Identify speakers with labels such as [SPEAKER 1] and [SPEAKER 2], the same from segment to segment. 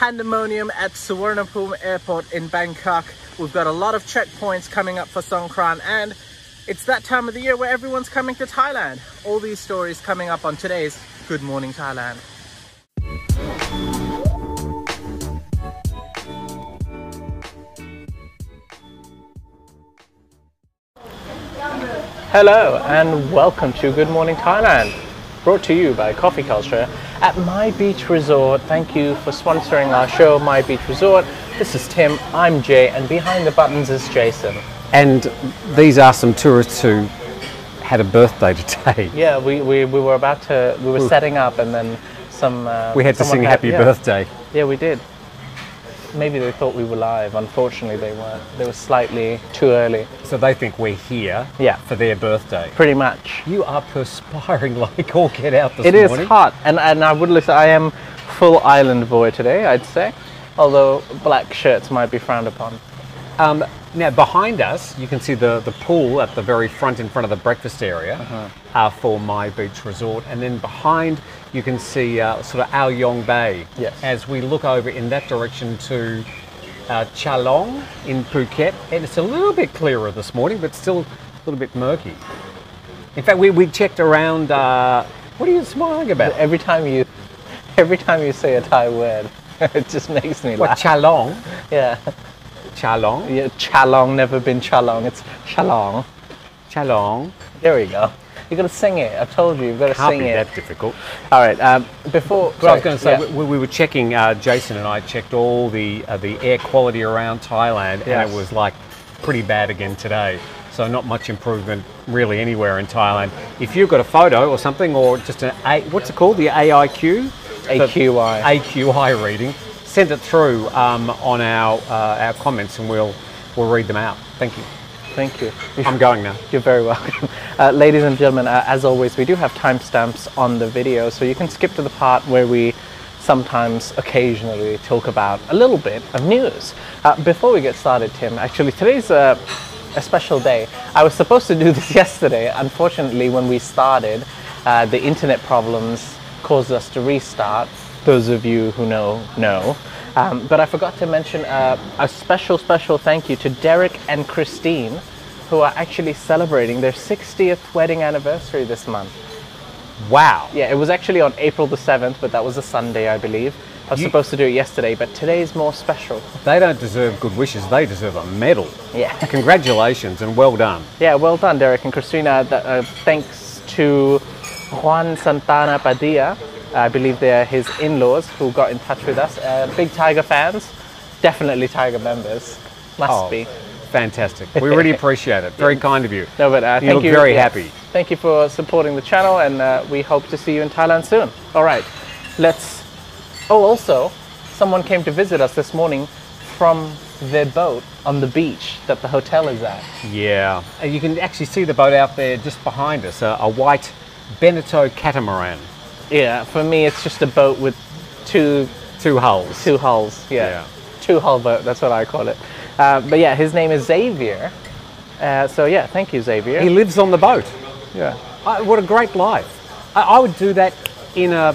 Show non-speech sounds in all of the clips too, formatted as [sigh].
[SPEAKER 1] pandemonium at Suvarnabhumi Airport in Bangkok. We've got a lot of checkpoints coming up for Songkran and it's that time of the year where everyone's coming to Thailand. All these stories coming up on today's Good Morning Thailand. Hello and welcome to Good Morning Thailand, brought to you by Coffee Culture at My Beach Resort. Thank you for sponsoring our show, My Beach Resort. This is Tim, I'm Jay, and behind the buttons is Jason.
[SPEAKER 2] And these are some tourists who had a birthday today. [laughs]
[SPEAKER 1] Yeah, we, we, we were about to, we were setting up and then some. Uh,
[SPEAKER 2] We had to sing
[SPEAKER 1] had-
[SPEAKER 2] happy
[SPEAKER 1] yeah.
[SPEAKER 2] birthday.
[SPEAKER 1] Yeah, we did. Maybe they thought we were live. Unfortunately, they weren't. They were slightly too early.
[SPEAKER 2] So they think we're here
[SPEAKER 1] Yeah.
[SPEAKER 2] for their birthday.
[SPEAKER 1] Pretty much.
[SPEAKER 2] You are perspiring [laughs] like all get out this
[SPEAKER 1] It is
[SPEAKER 2] morning.
[SPEAKER 1] hot, and, and I would listen. I am full island boy today. I'd say, although black shirts might be frowned upon.
[SPEAKER 2] Um, now behind us, you can see the, the pool at the very front in front of the breakfast area
[SPEAKER 1] Uh-huh.
[SPEAKER 2] uh, for My Beach Resort. And then behind, you can see uh, sort of Ao Yon Bay.
[SPEAKER 1] Yes.
[SPEAKER 2] As we look over in that direction to uh, Chalong in Phuket. And it's a little bit clearer this morning, but still a little bit murky. In fact, we, we checked around. Uh, what are you smiling about?
[SPEAKER 1] Every time you, every time you say a Thai word, [laughs] it just makes me
[SPEAKER 2] What,
[SPEAKER 1] laugh.
[SPEAKER 2] Chalong? [laughs]
[SPEAKER 1] yeah,
[SPEAKER 2] Chalong?
[SPEAKER 1] yeah. Chalong, never been Chalong. It's Chalong.
[SPEAKER 2] Chalong.
[SPEAKER 1] There we go. You've got to sing it. I've told you, you've got to
[SPEAKER 2] Can't
[SPEAKER 1] sing
[SPEAKER 2] be
[SPEAKER 1] it.
[SPEAKER 2] that difficult.
[SPEAKER 1] All right. Um, before,
[SPEAKER 2] But I was going to say,
[SPEAKER 1] yeah.
[SPEAKER 2] we, we were checking, uh, Jason and I checked all the uh, the air quality around Thailand,
[SPEAKER 1] Yes.
[SPEAKER 2] and it was like pretty bad again today. So not much improvement really anywhere in Thailand. If you've got a photo or something, or just an A, what's it called, the AIQ,
[SPEAKER 1] AQI.
[SPEAKER 2] AQI reading, send it through um, on our uh, our comments, and we'll we'll read them out. Thank you.
[SPEAKER 1] Thank you. [laughs]
[SPEAKER 2] I'm going now.
[SPEAKER 1] You're very welcome. Uh, ladies and gentlemen, uh, as always, we do have timestamps on the video, so you can skip to the part where we sometimes, occasionally, talk about a little bit of news. Uh, before we get started, Tim, actually, today's a, a special day. I was supposed to do this [laughs] yesterday. Unfortunately, when we started, uh, the internet problems caused us to restart. Those of you who know, know. Um, but I forgot to mention uh, a special, special thank you to Derek and Christine, who are actually celebrating their 60th wedding anniversary this month.
[SPEAKER 2] Wow.
[SPEAKER 1] Yeah, it was actually on April the 7th, but that was a Sunday, I believe. I was
[SPEAKER 2] You-
[SPEAKER 1] supposed to do it yesterday, but today's more special.
[SPEAKER 2] They don't deserve good wishes. They deserve a medal.
[SPEAKER 1] Yeah. [laughs]
[SPEAKER 2] Congratulations and well done.
[SPEAKER 1] Yeah, well done, Derek and Christina. Uh, thanks to Juan Santana Padilla. I believe they're his in laws who got in touch with us. Uh, big Thaiger fans, definitely Thaiger members. Must
[SPEAKER 2] Oh,
[SPEAKER 1] be.
[SPEAKER 2] Fantastic. We really appreciate it. Very kind of you.
[SPEAKER 1] No, but uh,
[SPEAKER 2] You
[SPEAKER 1] thank
[SPEAKER 2] look
[SPEAKER 1] you.
[SPEAKER 2] very
[SPEAKER 1] yes.
[SPEAKER 2] happy.
[SPEAKER 1] Thank you for supporting the channel, and uh, we hope to see you in Thailand soon. All right, let's. Oh, also, someone came to visit us this morning from their boat on the beach that the hotel is at.
[SPEAKER 2] Yeah. And you can actually see the boat out there just behind us, a, a white Beneteau catamaran.
[SPEAKER 1] Yeah, for me, it's just a boat with two
[SPEAKER 2] Two hulls.
[SPEAKER 1] two hulls. Yeah,
[SPEAKER 2] Yeah.
[SPEAKER 1] two hull boat. That's what I call it. Uh, but yeah, his name is Xavier. Uh, so yeah, thank you, Xavier.
[SPEAKER 2] He lives on the boat.
[SPEAKER 1] yeah.
[SPEAKER 2] I, what a great life. I, I would do that in a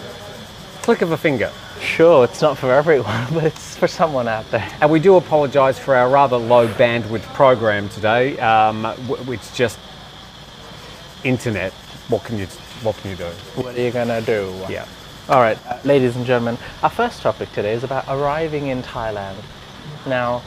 [SPEAKER 2] click of a finger.
[SPEAKER 1] Sure, it's not for everyone, [laughs] but it's for someone out there.
[SPEAKER 2] And we do apologise for our rather low bandwidth program today. Um, it's just internet. What can you What can you do?
[SPEAKER 1] What are you gonna do?
[SPEAKER 2] Yeah.
[SPEAKER 1] All right, uh, ladies and gentlemen, our first topic today is about arriving in Thailand. Now,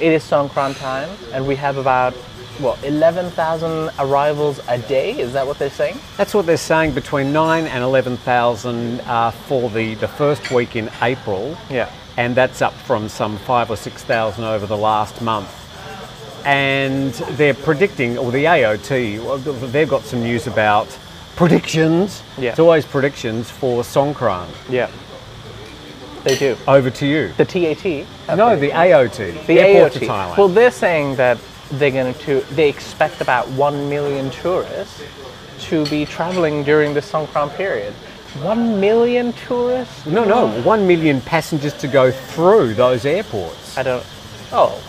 [SPEAKER 1] it is Songkran time, and we have about what 11,000 arrivals a day. Is that what they're saying?
[SPEAKER 2] That's what they're saying. Between nine and eleven thousand uh, for the the first week in April.
[SPEAKER 1] Yeah.
[SPEAKER 2] and that's up from some five or six thousand over the last month. And they're predicting, or the AOT, they've got some news about predictions.
[SPEAKER 1] Yeah.
[SPEAKER 2] It's always predictions for Songkran.
[SPEAKER 1] Yeah. They do.
[SPEAKER 2] Over to you.
[SPEAKER 1] The TAT.
[SPEAKER 2] No, the AOT.
[SPEAKER 1] The
[SPEAKER 2] Airport
[SPEAKER 1] AOT.
[SPEAKER 2] to Thailand.
[SPEAKER 1] Well, they're saying that they're going to. They expect about one million tourists to be traveling during the Songkran period. One million tourists?
[SPEAKER 2] no, no, one million passengers to go through those airports.
[SPEAKER 1] I don't. Oh,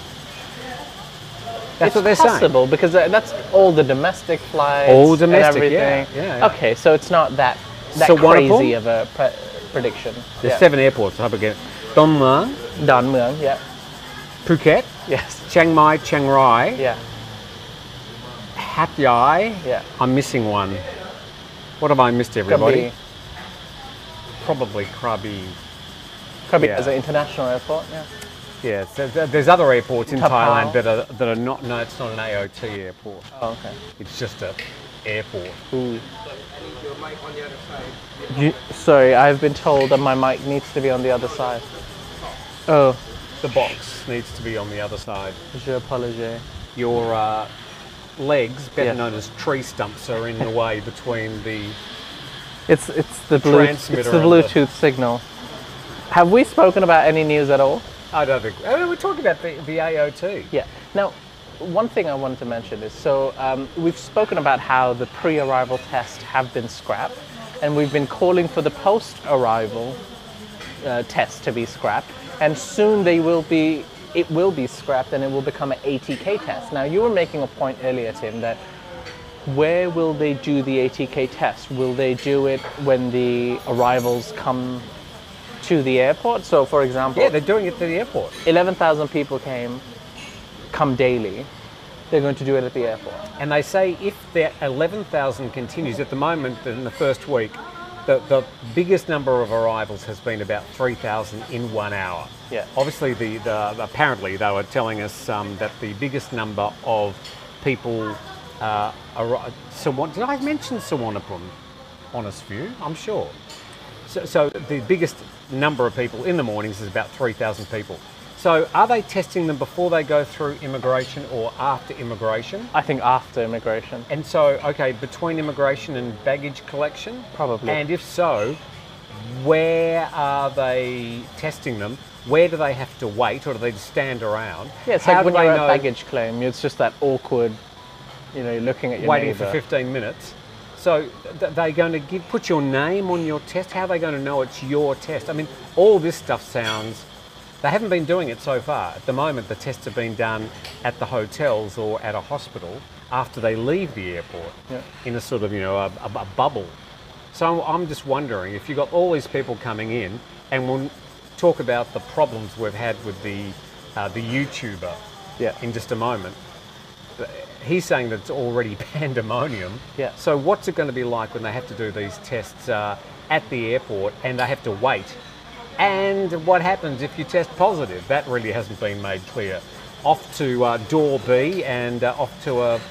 [SPEAKER 2] That's
[SPEAKER 1] it's
[SPEAKER 2] what they're saying.
[SPEAKER 1] possible because uh, that's all the domestic flights.
[SPEAKER 2] All domestic, yeah,
[SPEAKER 1] everything.
[SPEAKER 2] yeah, yeah.
[SPEAKER 1] Okay, so it's not that that
[SPEAKER 2] So
[SPEAKER 1] crazy of a pre- prediction.
[SPEAKER 2] There's
[SPEAKER 1] Yeah.
[SPEAKER 2] seven airports. I hope again. Don Muang,
[SPEAKER 1] Dan Muang, yeah.
[SPEAKER 2] Phuket,
[SPEAKER 1] Yes.
[SPEAKER 2] Chiang Mai, Chiang Rai,
[SPEAKER 1] Yeah.
[SPEAKER 2] Hat Yai.
[SPEAKER 1] Yeah.
[SPEAKER 2] I'm missing one. What have I missed, everybody?
[SPEAKER 1] Krabi.
[SPEAKER 2] Probably Krabi.
[SPEAKER 1] Krabi
[SPEAKER 2] Yeah.
[SPEAKER 1] as an international airport, yeah.
[SPEAKER 2] Yeah, so there's other airports
[SPEAKER 1] U-Tapao.
[SPEAKER 2] Thailand that are that are not. No, it's not an AOT airport.
[SPEAKER 1] Oh, okay.
[SPEAKER 2] It's just a airport.
[SPEAKER 1] Ooh. You, sorry, I've been told that my mic needs to be on the other side. Oh,
[SPEAKER 2] The box needs to be on the other side.
[SPEAKER 1] je apologize.
[SPEAKER 2] Your uh, legs, better
[SPEAKER 1] Yeah.
[SPEAKER 2] known as tree stumps, are in the [laughs] way between the.
[SPEAKER 1] It's it's the Bluetooth, it's the
[SPEAKER 2] and the-
[SPEAKER 1] Bluetooth signal. Have we spoken about any news at all?
[SPEAKER 2] I don't think. Oh, we're talking about the, the.
[SPEAKER 1] Yeah. Now, one thing I wanted to mention is so um, we've spoken about how the pre-arrival tests have been scrapped, and we've been calling for the post-arrival uh, test to be scrapped, and soon they will be. It will be scrapped, and it will become an ATK test. Now, you were making a point earlier, Tim, that where will they do the ATK test? Will they do it when the arrivals come to the airport? So, for example,
[SPEAKER 2] Yeah, they're doing it to the airport.
[SPEAKER 1] 11,000 people came, come daily. They're going to do it at the airport.
[SPEAKER 2] And they say if the 11,000 continues, at the moment in the first week, the, the biggest number of arrivals has been about 3,000 in one hour.
[SPEAKER 1] Yeah.
[SPEAKER 2] Obviously, the, the apparently they were telling us um, that the biggest number of people. Uh, Sawan- did I mention Suvarnabhumi? Honest view, I'm sure. So, so the biggest number of people in the mornings is about 3,000 people. So are they testing them before they go through immigration or after immigration?
[SPEAKER 1] I think after immigration.
[SPEAKER 2] And so, okay, between immigration and baggage collection?
[SPEAKER 1] Probably.
[SPEAKER 2] And if so, where are they testing them? Where do they have to wait or do they just stand around?
[SPEAKER 1] Yeah, it's
[SPEAKER 2] How
[SPEAKER 1] like when
[SPEAKER 2] they
[SPEAKER 1] you're
[SPEAKER 2] know
[SPEAKER 1] at baggage claim, it's just that awkward, you know, looking at your
[SPEAKER 2] waiting
[SPEAKER 1] neighbour.
[SPEAKER 2] for 15 minutes? So th- they going to give, put your name on your test? How are they going to know it's your test? I mean, all this stuff sounds. They haven't been doing it so far. At the moment, the tests have been done at the hotels or at a hospital after they leave the airport
[SPEAKER 1] Yeah.
[SPEAKER 2] in a sort of, you know, a, a, a bubble. So I'm just wondering if you've got all these people coming in, and we'll talk about the problems we've had with the uh, the YouTuber
[SPEAKER 1] Yeah.
[SPEAKER 2] in just a moment. He's saying that it's already [laughs] pandemonium.
[SPEAKER 1] Yeah.
[SPEAKER 2] So what's it going to be like when they have to do these tests uh, at the airport and they have to wait? And what happens if you test positive? That really hasn't been made clear. Off to uh, door B and uh, off to a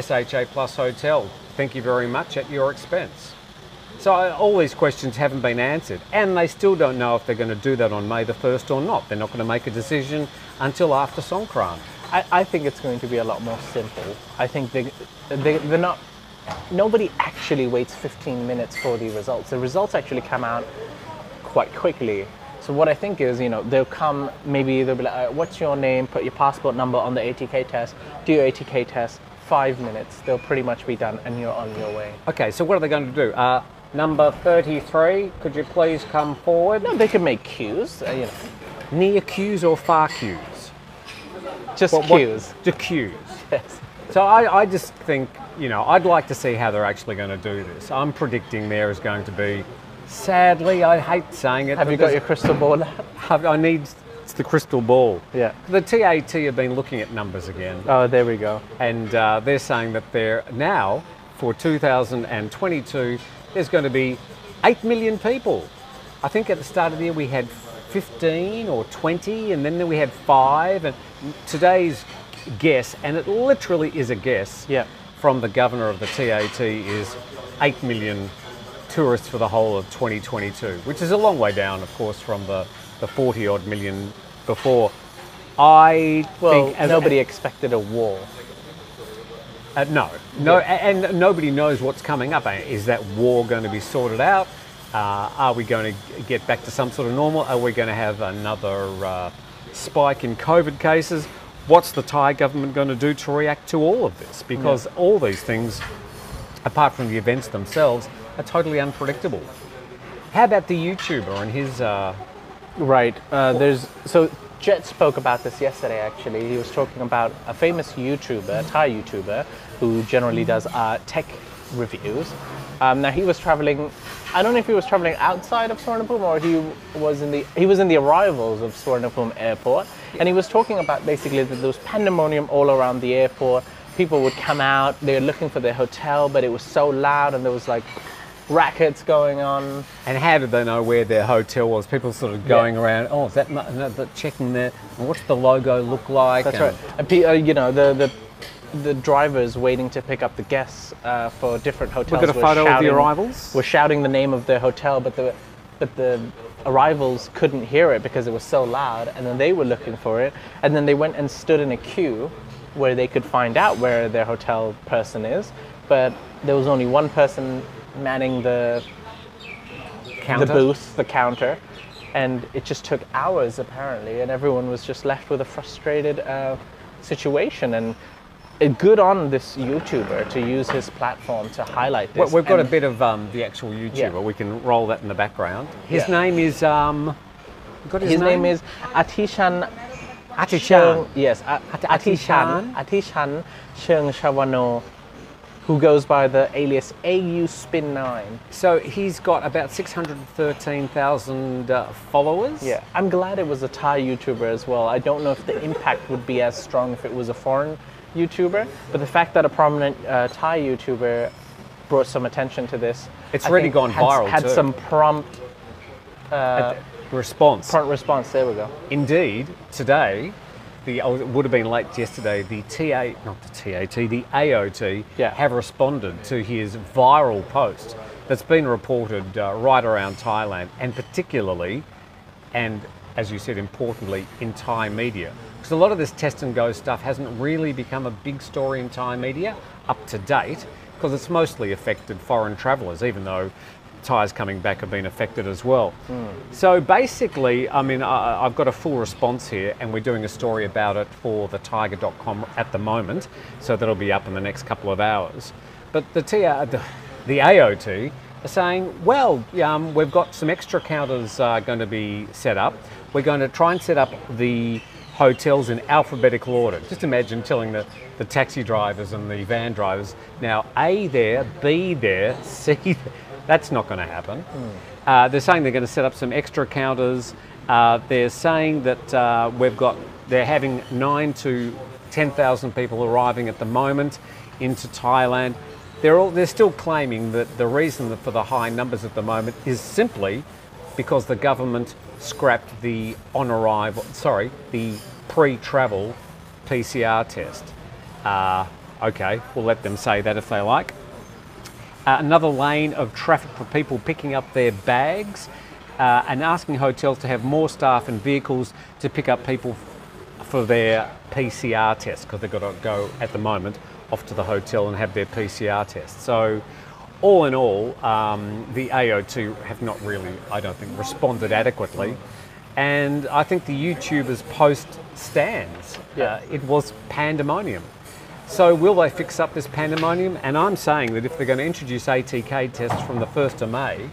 [SPEAKER 2] SHA Plus hotel. Thank you very much at your expense. So uh, all these questions haven't been answered, and they still don't know if they're going to do that on May the 1st or not. They're not going to make a decision until after Songkran.
[SPEAKER 1] I, I think it's going to be a lot more simple. I think they, they, they're not, nobody actually waits 15 minutes for the results. The results actually come out quite quickly. So what I think is, you know, they'll come, maybe they'll be like, what's your name, put your passport number on the ATK test, do your ATK test, five minutes, they'll pretty much be done and you're on your way.
[SPEAKER 2] Okay, so what are they going to do? Uh, number 33, could you please come forward?
[SPEAKER 1] No, they can make queues, uh, you know,
[SPEAKER 2] Near queues or far queues?
[SPEAKER 1] Just
[SPEAKER 2] What- what-
[SPEAKER 1] queues.
[SPEAKER 2] The queues.
[SPEAKER 1] Yes.
[SPEAKER 2] So I, I just think, you know, I'd like to see how they're actually going to do this. I'm predicting there is going to be, sadly, I hate saying it.
[SPEAKER 1] Have you got your crystal ball?
[SPEAKER 2] I need it's the crystal ball.
[SPEAKER 1] yeah.
[SPEAKER 2] The TAT have been looking at numbers again.
[SPEAKER 1] Oh, there we go.
[SPEAKER 2] and uh, they're saying that they're now for 2022 there's going to be 8 million people i think at the start of the year we had 15 or 20 and then we had 5 and today's guess and it literally is a guess
[SPEAKER 1] Yeah.
[SPEAKER 2] from the governor of the tat is 8 million tourists for the whole of 2022 which is a long way down of course from the, the 40 odd million before i
[SPEAKER 1] Well,
[SPEAKER 2] think
[SPEAKER 1] nobody expected a war.
[SPEAKER 2] uh, no, no, a- and nobody knows what's coming up. Is that war going to be sorted out? Uh, are we going to get back to some sort of normal? Are we going to have another uh, spike in COVID cases? What's the Thai government going to do to react to all of this? Because all these things, apart from the events themselves, are totally unpredictable. How about the YouTuber and his? Uh,
[SPEAKER 1] Right. Uh, there's so Jet spoke about this yesterday. Actually, he was talking about a famous YouTuber, a Thai YouTuber, who generally does uh, tech reviews. Um, now he was traveling. I don't know if he was traveling outside of Suvarnabhumi or he was in the he was in the arrivals of Suvarnabhumi airport, and he was talking about basically that there was pandemonium all around the airport. People would come out, they were looking for their hotel, but it was so loud and there was like rackets going on.
[SPEAKER 2] And how did they know where their hotel was? People sort of going around. Oh, is that checking there? What's the logo look like?
[SPEAKER 1] That's
[SPEAKER 2] and-
[SPEAKER 1] right. And uh, you know the the the drivers waiting to pick up the guests uh, for different hotels.
[SPEAKER 2] got a
[SPEAKER 1] were
[SPEAKER 2] photo of the
[SPEAKER 1] shouting-
[SPEAKER 2] arrivals?
[SPEAKER 1] Were shouting the name of their hotel, but the but the arrivals couldn't hear it because it was so loud, and then they were looking for it, and then they went and stood in a queue where they could find out where their hotel person is, but there was only one person manning the
[SPEAKER 2] Counter?
[SPEAKER 1] the booth, the counter, and it just took hours apparently, and everyone was just left with a frustrated uh, situation. And good on this YouTuber to use his platform to highlight
[SPEAKER 2] Well,
[SPEAKER 1] this.
[SPEAKER 2] we've got a bit of um, the actual YouTuber.
[SPEAKER 1] Yeah.
[SPEAKER 2] We can roll that in the background. His
[SPEAKER 1] Yeah.
[SPEAKER 2] name is. Um, got his,
[SPEAKER 1] His name is Atishan.
[SPEAKER 2] Atishan.
[SPEAKER 1] Yes,
[SPEAKER 2] At-
[SPEAKER 1] Atishan. Atishan Shavano, who goes by the alias AU Spin 9.
[SPEAKER 2] So he's got about 613,000 uh, followers.
[SPEAKER 1] Yeah, I'm glad it was a Thai YouTuber as well. I don't know if the impact would be as strong if it was a foreign YouTuber, but the fact that a prominent uh, Thai YouTuber brought some attention to this,
[SPEAKER 2] It's
[SPEAKER 1] I
[SPEAKER 2] already gone
[SPEAKER 1] had,
[SPEAKER 2] viral
[SPEAKER 1] Had
[SPEAKER 2] too.
[SPEAKER 1] some prompt,
[SPEAKER 2] Response.
[SPEAKER 1] prompt response. There we go.
[SPEAKER 2] Indeed, today, the oh, it would have been late yesterday. The TA, not the TAT, the AOT
[SPEAKER 1] Yeah.
[SPEAKER 2] have responded to his viral post that's been reported uh, right around Thailand, and particularly, and as you said, importantly, in Thai media. Because a lot of this test and go stuff hasn't really become a big story in Thai media up to date, because it's mostly affected foreign travellers, even though Thais coming back have been affected as well. So basically, I mean, I, I've got a full response here, and we're doing a story about it for the thaiger.com at the moment, so that'll be up in the next couple of hours. But the, TR, the, the AOT are saying, well, um, we've got some extra counters uh, going to be set up. We're going to try and set up the hotels in alphabetical order. Just imagine telling the, the taxi drivers and the van drivers, now A there, B there, C there. That's not going to happen. Uh, they're saying they're going to set up some extra counters. Uh, they're saying that uh, we've got, they're having nine to 10,000 people arriving at the moment into Thailand. They're, all, they're still claiming that the reason for the high numbers at the moment is simply because the government scrapped the on arrival, sorry, the pre-travel PCR test. Uh, okay, we'll let them say that if they like. Uh, another lane of traffic for people picking up their bags uh, and asking hotels to have more staff and vehicles to pick up people for their PCR test because they've got to go at the moment off to the hotel and have their PCR test. So, all in all, um, the AOT have not really, I don't think, responded adequately. And I think the YouTubers post stands.
[SPEAKER 1] Yeah.
[SPEAKER 2] Uh, it was pandemonium. So will they fix up this pandemonium? And I'm saying that if they're going to introduce ATK tests from the 1st of May,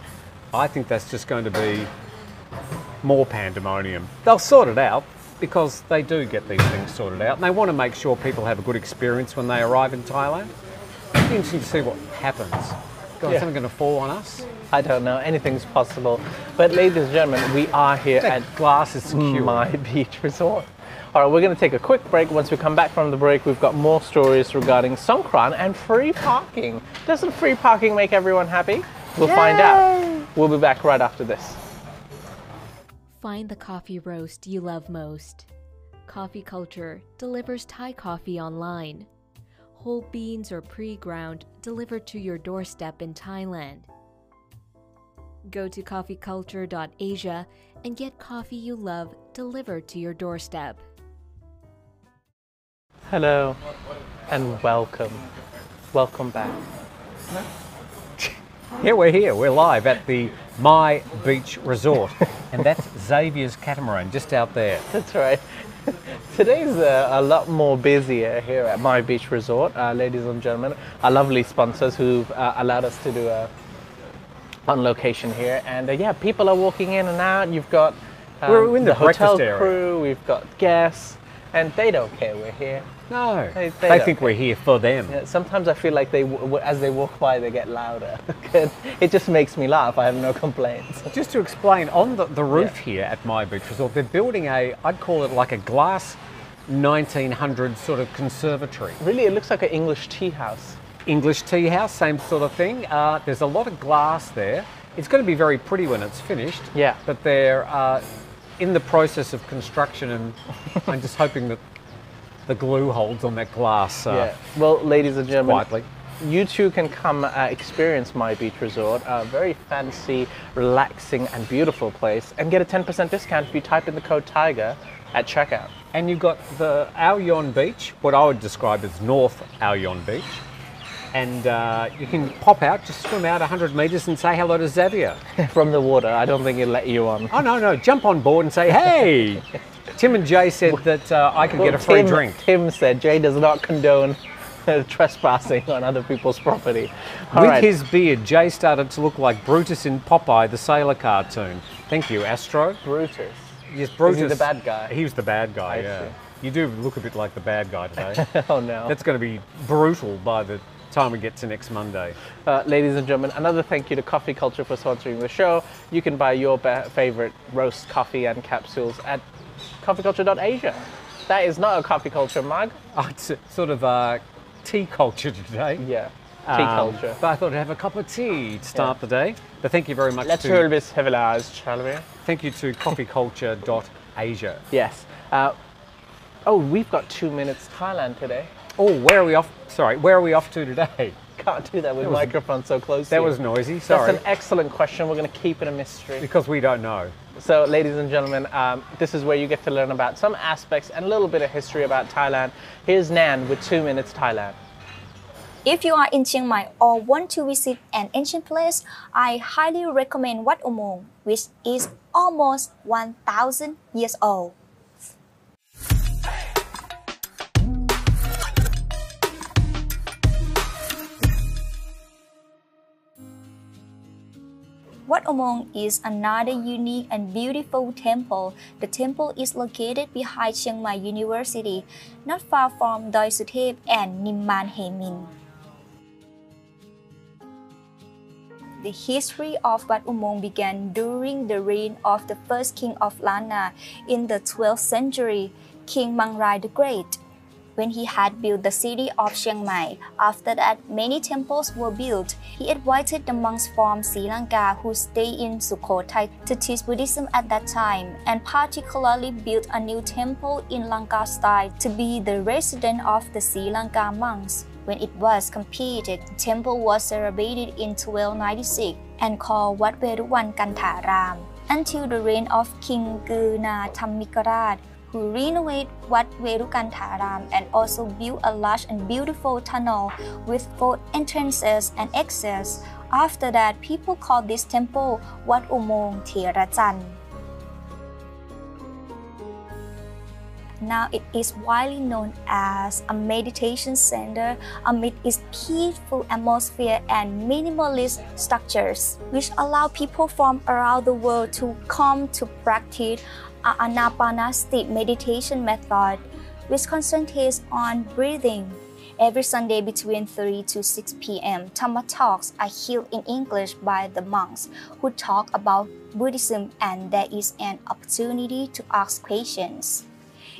[SPEAKER 2] I think that's just going to be more pandemonium. They'll sort it out because they do get these things sorted out and they want to make sure people have a good experience when they arrive in Thailand. It'll be interesting to see what happens. God,
[SPEAKER 1] Yeah.
[SPEAKER 2] is something going to fall on us?
[SPEAKER 1] I don't know. Anything's possible. But ladies and gentlemen, we are here
[SPEAKER 2] That
[SPEAKER 1] at
[SPEAKER 2] glass is secure. [laughs]
[SPEAKER 1] My Beach Resort. All right, we're going to take a quick break. Once we come back from the break, we've got more stories regarding Songkran and free parking. Doesn't free parking make everyone happy? We'll find out. We'll be back right after this.
[SPEAKER 3] Find the coffee roast you love most. Coffee Culture delivers Thai coffee online. Whole beans or pre ground delivered to your doorstep in Thailand. Go to coffeeculture.asia and get coffee you love delivered to your doorstep.
[SPEAKER 1] Hello and welcome. Welcome back. [laughs]
[SPEAKER 2] Here we're here. We're live at the My Beach Resort, [laughs] and that's Xavier's catamaran just out there.
[SPEAKER 1] That's right. Today's uh, a lot more busier here at My Beach Resort, uh, ladies and gentlemen. Our lovely sponsors who've uh, allowed us to do a on location here, and uh, yeah, people are walking in and out. You've got um,
[SPEAKER 2] We're in the
[SPEAKER 1] hotel
[SPEAKER 2] breakfast area.
[SPEAKER 1] crew, we've got guests, and they don't care we're here.
[SPEAKER 2] No,
[SPEAKER 1] They-
[SPEAKER 2] they,
[SPEAKER 1] they
[SPEAKER 2] think we're here for them.
[SPEAKER 1] Yeah, sometimes I feel like they, as they walk by, they get louder. [laughs] it just makes me laugh. I have no complaints.
[SPEAKER 2] Just to explain, on the, the roof here at My Beach Resort, they're building a, I'd call it like a glass 1900 sort of conservatory.
[SPEAKER 1] Really, it looks like an English tea house.
[SPEAKER 2] English tea house, same sort of thing. Uh, there's a lot of glass there. It's going to be very pretty when it's finished.
[SPEAKER 1] Yeah.
[SPEAKER 2] But they're uh, in the process of construction, and I'm just hoping that the glue holds on that glass uh,
[SPEAKER 1] yeah. Well, ladies and gentlemen,
[SPEAKER 2] quietly.
[SPEAKER 1] you too can come uh, experience My Beach Resort, a very fancy, relaxing, and beautiful place, and get a 10% discount if you type in the code TIGER at checkout.
[SPEAKER 2] And you've got the Ao Yon Beach, what I would describe as North Ao Yon Beach. And uh, you can pop out, just swim out 100 metres and say hello to Xavier. [laughs]
[SPEAKER 1] From the water, I don't think he'll let you on.
[SPEAKER 2] Oh, no, no, jump on board and say, hey! [laughs] Tim and Jay said that uh, I could get a free
[SPEAKER 1] Tim,
[SPEAKER 2] drink.
[SPEAKER 1] Tim said Jay does not condone trespassing on other people's property. All
[SPEAKER 2] With
[SPEAKER 1] right.
[SPEAKER 2] his beard, Jay started to look like Brutus in Popeye, the sailor cartoon. Thank you, Astro.
[SPEAKER 1] Brutus.
[SPEAKER 2] Yes, Brutus.
[SPEAKER 1] the bad guy?
[SPEAKER 2] He was the bad guy,
[SPEAKER 1] I
[SPEAKER 2] yeah.
[SPEAKER 1] see.
[SPEAKER 2] You do look a bit like the bad guy today. [laughs]
[SPEAKER 1] Oh no.
[SPEAKER 2] That's going to be brutal by the time we get to next Monday.
[SPEAKER 1] Uh, ladies and gentlemen, another thank you to Coffee Culture for sponsoring the show. You can buy your favorite roast coffee and capsules at coffeeculture.asia. That is not a coffee culture mug.
[SPEAKER 2] Oh, it's sort of a tea culture today.
[SPEAKER 1] Yeah, tea
[SPEAKER 2] Um,
[SPEAKER 1] culture.
[SPEAKER 2] But I thought I'd have a cup of tea to start the day. But thank you very much
[SPEAKER 1] Let's
[SPEAKER 2] to
[SPEAKER 1] hear this civilized, shall we?
[SPEAKER 2] thank you to coffeeculture.asia.
[SPEAKER 1] Yes. Uh, oh, we've got two minutes Thailand today.
[SPEAKER 2] Oh, where are we off? Sorry, where are we off to today? [laughs]
[SPEAKER 1] Can't do that with
[SPEAKER 2] was-
[SPEAKER 1] microphone so close. to
[SPEAKER 2] That was noisy. Sorry.
[SPEAKER 1] That's an excellent question. We're going to keep it a mystery.
[SPEAKER 2] because we don't know.
[SPEAKER 1] So, ladies and gentlemen, um, this is where you get to learn about some aspects and a little bit of history about Thailand. Here's Nan with two minutes Thailand.
[SPEAKER 4] If you are in Chiang Mai or want to visit an ancient place, I highly recommend Wat Umong, which is almost 1000 years old. Wat Umong is another unique and beautiful temple. The temple is located behind Chiang Mai University, not far from Doi Suthep and Nimman. The history of Wat Umong began during the reign of the first king of Lanna in the 12th century, King Mangrai the Great. When he had built the city of Chiang Mai, after that many temples were built. He invited the monks from Sri Lanka who stayed in Sukhothai to teach Buddhism at that time, and particularly built a new temple in Lanka style to be the residence of the Sri Lanka monks. When it was completed, the temple was celebrated in 1296 and called Wat Veruwan Kantaram until the reign of King Guna Thammikaraj, who renovated Wat Verukantaram and also built a large and beautiful tunnel with both entrances and exits. After that, people called this temple Wat Umong Therajan. Now it is widely known as a meditation center amid its peaceful atmosphere and minimalist structures, which allow people from around the world to come to practice a anapanasati meditation method, which concentrates on breathing. Every Sunday between 3 to 6 p.m., Dhamma talks are held in English by the monks who talk about Buddhism, and there is an opportunity to ask questions.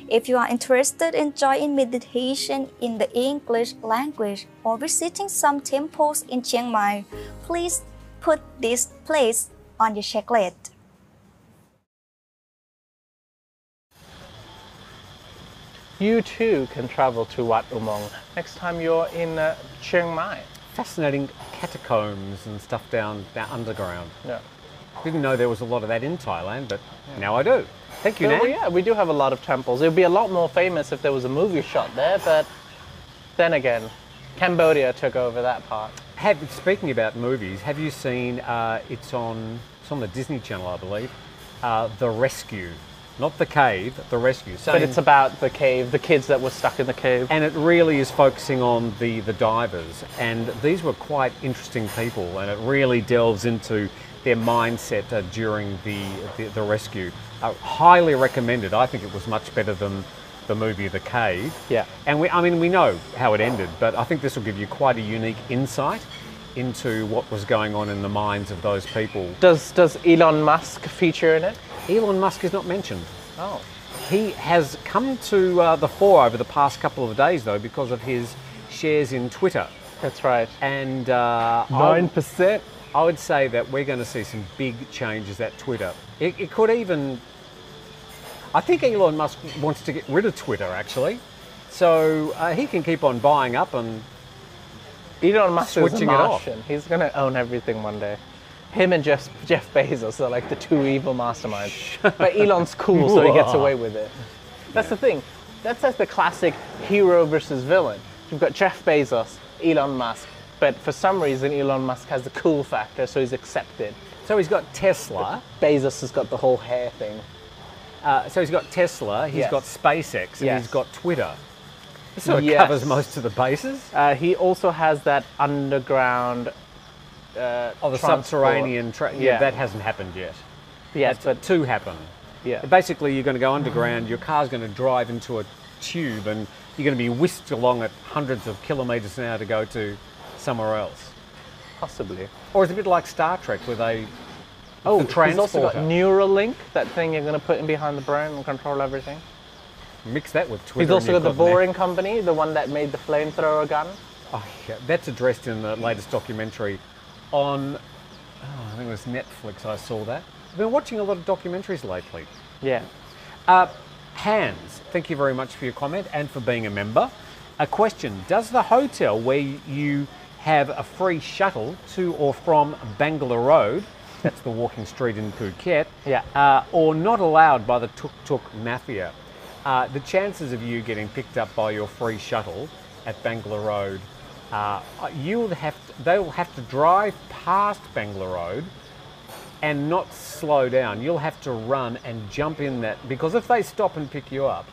[SPEAKER 4] If you are interested in joining meditation in the English language or visiting some temples in Chiang Mai, please put this place on your checklist.
[SPEAKER 1] You too can travel to Wat Umong next time you're in uh, Chiang Mai.
[SPEAKER 2] Fascinating catacombs and stuff down, down underground.
[SPEAKER 1] Yeah.
[SPEAKER 2] Didn't know there was a lot of that in Thailand, but now I do. Thank you,
[SPEAKER 1] So,
[SPEAKER 2] Nan.
[SPEAKER 1] yeah, we do have a lot of temples. It would be a lot more famous if there was a movie shot there, but then again, Cambodia took over that part.
[SPEAKER 2] Have, speaking about movies, have you seen? Uh, it's on it's on the Disney Channel, I believe. Uh, the Rescue, not the Cave, the Rescue.
[SPEAKER 1] But it's about the cave, the kids that were stuck in the cave.
[SPEAKER 2] and it really is focusing on the the divers, and these were quite interesting people, and it really delves into their mindset uh, during the, the the rescue. Uh, highly recommended. I think it was much better than the movie The Cave.
[SPEAKER 1] Yeah.
[SPEAKER 2] And we, I mean, we know how it ended, but I think this will give you quite a unique insight into what was going on in the minds of those people.
[SPEAKER 1] Does does Elon Musk feature in it?
[SPEAKER 2] Elon Musk is not mentioned.
[SPEAKER 1] Oh.
[SPEAKER 2] He has come to uh, the fore over the past couple of days, though, because of his shares in Twitter.
[SPEAKER 1] That's right.
[SPEAKER 2] And uh,
[SPEAKER 1] Nine
[SPEAKER 2] I,
[SPEAKER 1] percent.
[SPEAKER 2] I would say that we're going to see some big changes at Twitter. It, it could even. I think Elon Musk wants to get rid of Twitter, actually. So uh, he can keep on buying up and
[SPEAKER 1] Elon Musk is a
[SPEAKER 2] Switching it off.
[SPEAKER 1] He's gonna own everything one day. Him and Jeff, Jeff Bezos are like the two evil masterminds. [laughs] but Elon's cool, so he gets away with it. That's the thing. That's like the classic hero versus villain. You've got Jeff Bezos, Elon Musk, but for some reason Elon Musk has the cool factor, so he's accepted.
[SPEAKER 2] So he's got Tesla.
[SPEAKER 1] Bezos has got the whole hair thing.
[SPEAKER 2] Uh, so he's got Tesla. He's
[SPEAKER 1] Yes.
[SPEAKER 2] got SpaceX, and
[SPEAKER 1] Yes.
[SPEAKER 2] he's got Twitter. So it
[SPEAKER 1] Yes.
[SPEAKER 2] covers most of the bases.
[SPEAKER 1] Uh, he also has that underground. Uh,
[SPEAKER 2] Oh, the
[SPEAKER 1] transport.
[SPEAKER 2] subterranean. Tra- yeah,
[SPEAKER 1] Yeah.
[SPEAKER 2] that hasn't happened yet.
[SPEAKER 1] Yes,
[SPEAKER 2] That's
[SPEAKER 1] but
[SPEAKER 2] to happen.
[SPEAKER 1] yeah.
[SPEAKER 2] Basically, you're going to go underground. Your car's going to drive into a tube, and you're going to be whisked along at hundreds of kilometres an hour to go to somewhere else.
[SPEAKER 1] possibly.
[SPEAKER 2] Or it's a bit like Star Trek, where they
[SPEAKER 1] Oh,
[SPEAKER 2] the
[SPEAKER 1] he's also got. Neuralink, that thing you're going to put in behind the brain and control everything.
[SPEAKER 2] mix that with Twitter.
[SPEAKER 1] He's also got the Boring Company, the one that made the flamethrower gun.
[SPEAKER 2] Oh, yeah, that's addressed in the latest documentary on, oh, I think it was Netflix. I saw that. I've been watching a lot of documentaries lately.
[SPEAKER 1] Yeah.
[SPEAKER 2] Uh, Hans, thank you very much for your comment and for being a member. A question Does the hotel where you have a free shuttle to or from Bangla Road, that's the walking street in Phuket,
[SPEAKER 1] Yeah.
[SPEAKER 2] uh, or not allowed by the Tuk Tuk Mafia, uh, the chances of you getting picked up by your free shuttle at Bangla Road, uh, you'll have to, they will have to drive past Bangla Road and not slow down. You'll have to run and jump in that because if they stop and pick you up,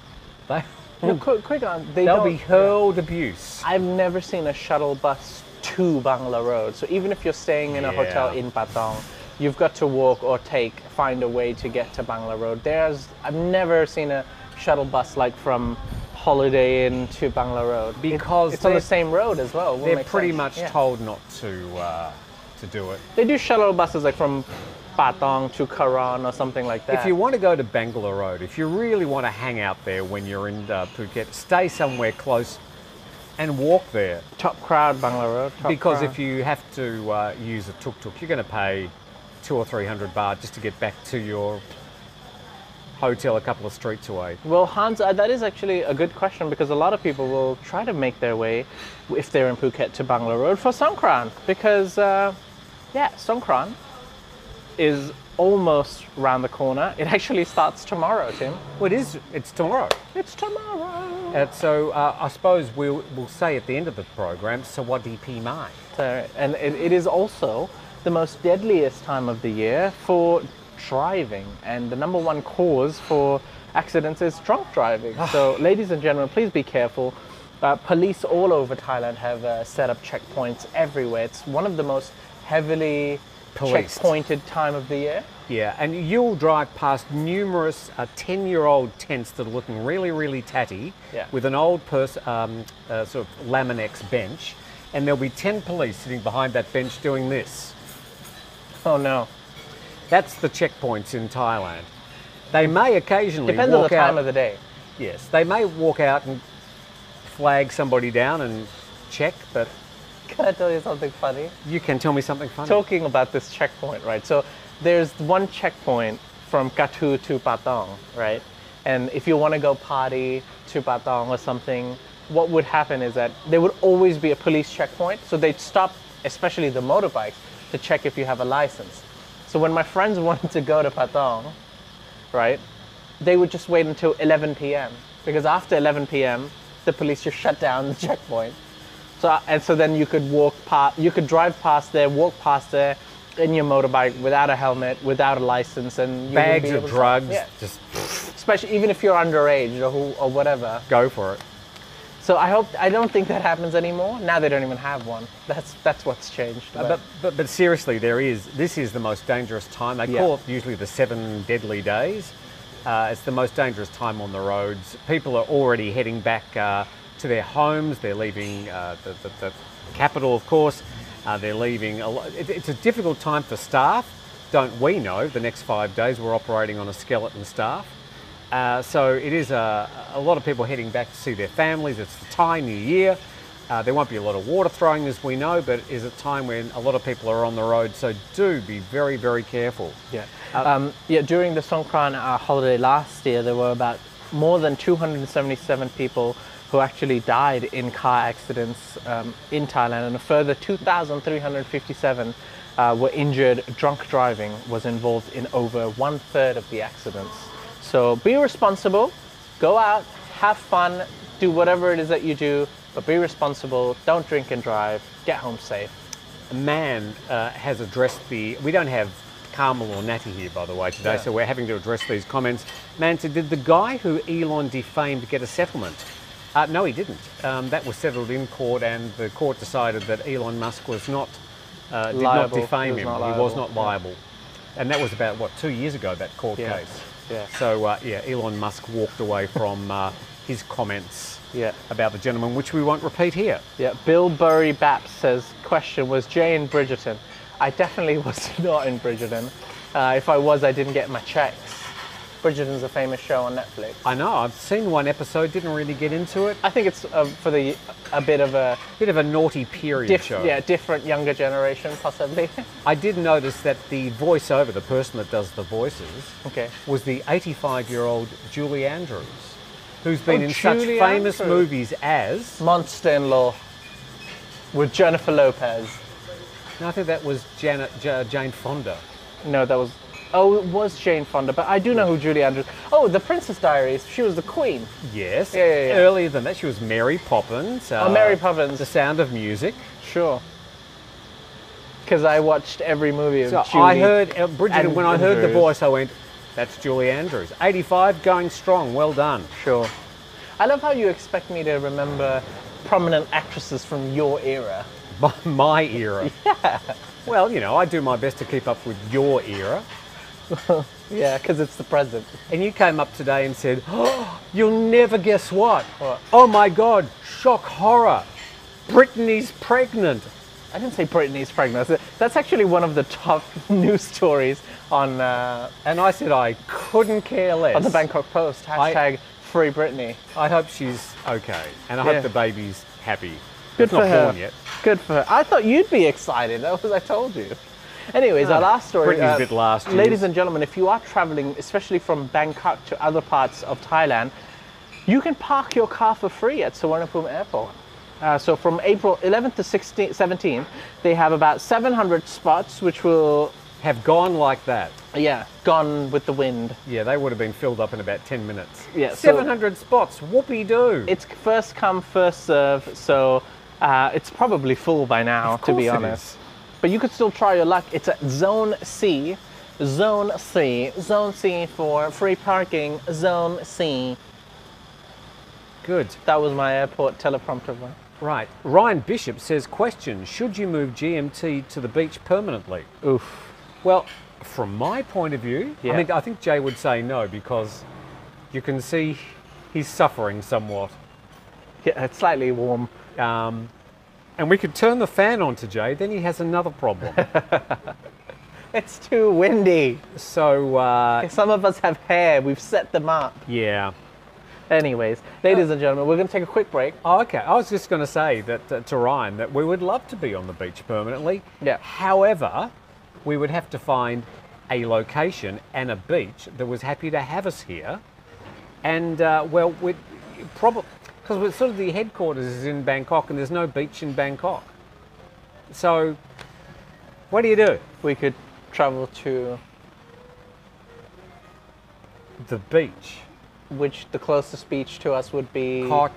[SPEAKER 2] they [laughs]
[SPEAKER 1] No, quick, quick on. They
[SPEAKER 2] they'll be hurled abuse.
[SPEAKER 1] I've never seen a shuttle bus to Bangla Road. So even if you're staying in a hotel in Patong, you've got to walk or take, find a way to get to Bangla Road. There's, I've never seen a shuttle bus like from Holiday Inn to Bangla Road.
[SPEAKER 2] Because
[SPEAKER 1] it's on the same road as well.
[SPEAKER 2] They're pretty
[SPEAKER 1] sense.
[SPEAKER 2] much
[SPEAKER 1] Yeah.
[SPEAKER 2] told not to uh, to do it.
[SPEAKER 1] They do shuttle buses like from Patong to Karon or something like that.
[SPEAKER 2] If you want to go to Bangla Road, if you really want to hang out there when you're in uh, Phuket, stay somewhere close and walk there.
[SPEAKER 1] top crowd Bangla Road.
[SPEAKER 2] because
[SPEAKER 1] crowd.
[SPEAKER 2] if you have to uh, use a tuk tuk, you're going to pay two or three hundred baht just to get back to your hotel a couple of streets away.
[SPEAKER 1] Well, Hans, uh, that is actually a good question because a lot of people will try to make their way, if they're in Phuket, to Bangla Road for Songkran because, uh, yeah, Songkran is almost round the corner. It actually starts tomorrow, Tim.
[SPEAKER 2] Well, it is. It's tomorrow.
[SPEAKER 1] It's tomorrow.
[SPEAKER 2] Uh, so uh, I suppose we'll, we'll say at the end of the program, Sawadi Pi Mai.
[SPEAKER 1] So, and it, it is also the most deadliest time of the year for driving, and the number one cause for accidents is drunk driving. so, ladies and gentlemen, please be careful. Uh, police all over Thailand have uh, set up checkpoints everywhere. It's one of the most heavily
[SPEAKER 2] Policed.
[SPEAKER 1] checkpointed time of the year.
[SPEAKER 2] Yeah, and you'll drive past numerous 10 year old tents that are looking really, really tatty
[SPEAKER 1] Yeah.
[SPEAKER 2] with an old pers- um, uh, sort of Laminex bench, and there'll be 10 police sitting behind that bench doing this.
[SPEAKER 1] Oh no!
[SPEAKER 2] That's the checkpoints in Thailand. They may occasionally
[SPEAKER 1] Depends on the time
[SPEAKER 2] out.
[SPEAKER 1] of the day.
[SPEAKER 2] Yes, they may walk out and flag somebody down and check, but [laughs]
[SPEAKER 1] Can I tell you something funny?
[SPEAKER 2] you can tell me something funny.
[SPEAKER 1] talking about this checkpoint, right? So there's one checkpoint from Kathu to Patong, right? And if you want to go party to Patong or something, what would happen is that there would always be a police checkpoint. So they'd stop, especially the motorbikes, to check if you have a license. So when my friends [laughs] wanted to go to Patong, right, they would just wait until 11 p.m. because after 11 p.m. the police just shut down the [laughs] checkpoint. So and so then you could walk past, you could drive past there, walk past there in your motorbike without a helmet, without a license, and you
[SPEAKER 2] Bags of
[SPEAKER 1] able to-
[SPEAKER 2] drugs,
[SPEAKER 1] yeah.
[SPEAKER 2] just
[SPEAKER 1] especially even if you're underage or who, or whatever.
[SPEAKER 2] go for it.
[SPEAKER 1] So I hope I don't think that happens anymore. Now they don't even have one. That's that's what's changed.
[SPEAKER 2] Uh, But, but, but seriously, there is. This is the most dangerous time. They
[SPEAKER 1] Yeah.
[SPEAKER 2] call it usually the seven deadly days. Uh, it's the most dangerous time on the roads. People are already heading back uh, to their homes. They're leaving uh, the, the, the, capital, of course. Uh, they're leaving. A lot. It, it's a difficult time for staff. Don't we know? The next five days we're operating on a skeleton staff. Uh, so it is a, a lot of people heading back to see their families. It's the Thai New Year. Uh, there won't be a lot of water throwing, as we know, but it is a time when a lot of people are on the road. So do be very, very careful.
[SPEAKER 1] Yeah. Um, yeah. During the Songkran uh, holiday last year, there were about more than 277 people who actually died in car accidents um, in Thailand, and a further 2,357 uh, were injured. Drunk driving was involved in over one third of the accidents. So be responsible, go out, have fun, do whatever it is that you do, but be responsible, don't drink and drive, get home safe.
[SPEAKER 2] A man uh, has addressed the. We don't have Carmel or Natty here, by the way, today,
[SPEAKER 1] Yeah.
[SPEAKER 2] so we're having to address these comments. Man said, Did the guy who Elon defamed get a settlement? Uh, no, he didn't. Um, that was settled in court, and the court decided that Elon Musk was not, uh, did
[SPEAKER 1] Liable.
[SPEAKER 2] not defame him. He was not liable. And that was about, what, two years ago, that court
[SPEAKER 1] Yeah.
[SPEAKER 2] case.
[SPEAKER 1] Yeah.
[SPEAKER 2] So, uh, yeah, Elon Musk walked away from uh, his comments
[SPEAKER 1] Yeah.
[SPEAKER 2] about the gentleman, which we won't repeat here.
[SPEAKER 1] Yeah, Bill Burry Baps says, question, was Jay in Bridgerton? I definitely [laughs] was not in Bridgerton. Uh, if I was, I didn't get my checks. Bridgerton's a famous show on Netflix.
[SPEAKER 2] I know, I've seen one episode, didn't really get into it.
[SPEAKER 1] I think it's uh, for the a bit of a
[SPEAKER 2] Bit of a naughty period
[SPEAKER 1] diff-
[SPEAKER 2] show.
[SPEAKER 1] yeah, different younger generation, possibly. [laughs]
[SPEAKER 2] I did notice that the voiceover, the person that does the voices,
[SPEAKER 1] okay.
[SPEAKER 2] was the 85 year old Julie Andrews, who's been
[SPEAKER 1] Oh,
[SPEAKER 2] in such famous
[SPEAKER 1] Andrews.
[SPEAKER 2] movies as.
[SPEAKER 1] Monster in Law with Jennifer Lopez.
[SPEAKER 2] No, I think that was Janet, Ja- Jane Fonda.
[SPEAKER 1] No, that was. Oh, it was Jane Fonda, but I do know who Julie Andrews. Oh, The Princess Diaries. She was the queen.
[SPEAKER 2] Yes.
[SPEAKER 1] Yeah, yeah, yeah.
[SPEAKER 2] Earlier than that, she was Mary Poppins. uh,
[SPEAKER 1] Oh, Mary Poppins.
[SPEAKER 2] The Sound of Music.
[SPEAKER 1] Sure. Because I watched every movie of
[SPEAKER 2] So
[SPEAKER 1] Julie.
[SPEAKER 2] I heard, uh, Bridget,
[SPEAKER 1] and
[SPEAKER 2] when I heard the voice, I went, that's Julie Andrews. 85, going strong. Well done.
[SPEAKER 1] Sure. I love how you expect me to remember prominent actresses from your era. [laughs]
[SPEAKER 2] My era. [laughs] Yeah. Well, you know, I do my best to keep up with your era. [laughs]
[SPEAKER 1] Yeah, because it's the present.
[SPEAKER 2] And you came up today and said, oh, you'll never guess what.
[SPEAKER 1] What?
[SPEAKER 2] Oh my God, shock horror. Britney's pregnant.
[SPEAKER 1] I didn't say Britney's pregnant. That's actually one of the top [laughs] news stories on uh,
[SPEAKER 2] And I said, I couldn't care less.
[SPEAKER 1] on the Bangkok Post.
[SPEAKER 2] I-
[SPEAKER 1] Hashtag Free Britney.
[SPEAKER 2] I hope she's okay. And I
[SPEAKER 1] Yeah.
[SPEAKER 2] hope the baby's happy.
[SPEAKER 1] Good
[SPEAKER 2] it's
[SPEAKER 1] for
[SPEAKER 2] not
[SPEAKER 1] her.
[SPEAKER 2] born yet.
[SPEAKER 1] Good for her. I thought you'd be excited. That was I told you. Anyways, our last story. uh,
[SPEAKER 2] bit last year's.
[SPEAKER 1] Ladies and gentlemen, if you are traveling, especially from Bangkok to other parts of Thailand, you can park your car for free at Suvarnabhumi Airport. Uh, so from April 11th to 16th, 17th, they have about 700 spots, which will,
[SPEAKER 2] Have gone like that.
[SPEAKER 1] yeah, gone with the wind.
[SPEAKER 2] Yeah, they would have been filled up in about 10 minutes.
[SPEAKER 1] Yeah, so-
[SPEAKER 2] 700 spots. Whoopee doo.
[SPEAKER 1] It's first come, first serve, so uh, it's probably full by now, to be honest.
[SPEAKER 2] is.
[SPEAKER 1] But you could still try your luck. It's at Zone C. Zone C. Zone C for free parking. Zone C.
[SPEAKER 2] Good.
[SPEAKER 1] That was my airport teleprompter one.
[SPEAKER 2] Right. Ryan Bishop says, question, should you move GMT to the beach permanently?
[SPEAKER 1] Oof.
[SPEAKER 2] Well, from my point of view,
[SPEAKER 1] Yeah.
[SPEAKER 2] I mean, I think Jay would say no because you can see he's suffering somewhat.
[SPEAKER 1] Yeah, it's slightly warm.
[SPEAKER 2] Um, and we could turn the fan on to Jay, then he has another problem. [laughs]
[SPEAKER 1] It's too windy.
[SPEAKER 2] so, uh, [laughs]
[SPEAKER 1] Some of us have hair. We've set them up.
[SPEAKER 2] yeah.
[SPEAKER 1] Anyways, ladies and gentlemen, we're going to take a quick break.
[SPEAKER 2] Oh, okay. I was just going to say that uh, to Ryan that we would love to be on the beach permanently.
[SPEAKER 1] Yeah.
[SPEAKER 2] However, we would have to find a location and a beach that was happy to have us here. And uh, well, we probably because we're sort of the headquarters is in Bangkok and there's no beach in Bangkok. So, what do you do?
[SPEAKER 1] We could travel to
[SPEAKER 2] The beach.
[SPEAKER 1] which the closest beach to us would be.
[SPEAKER 2] Ko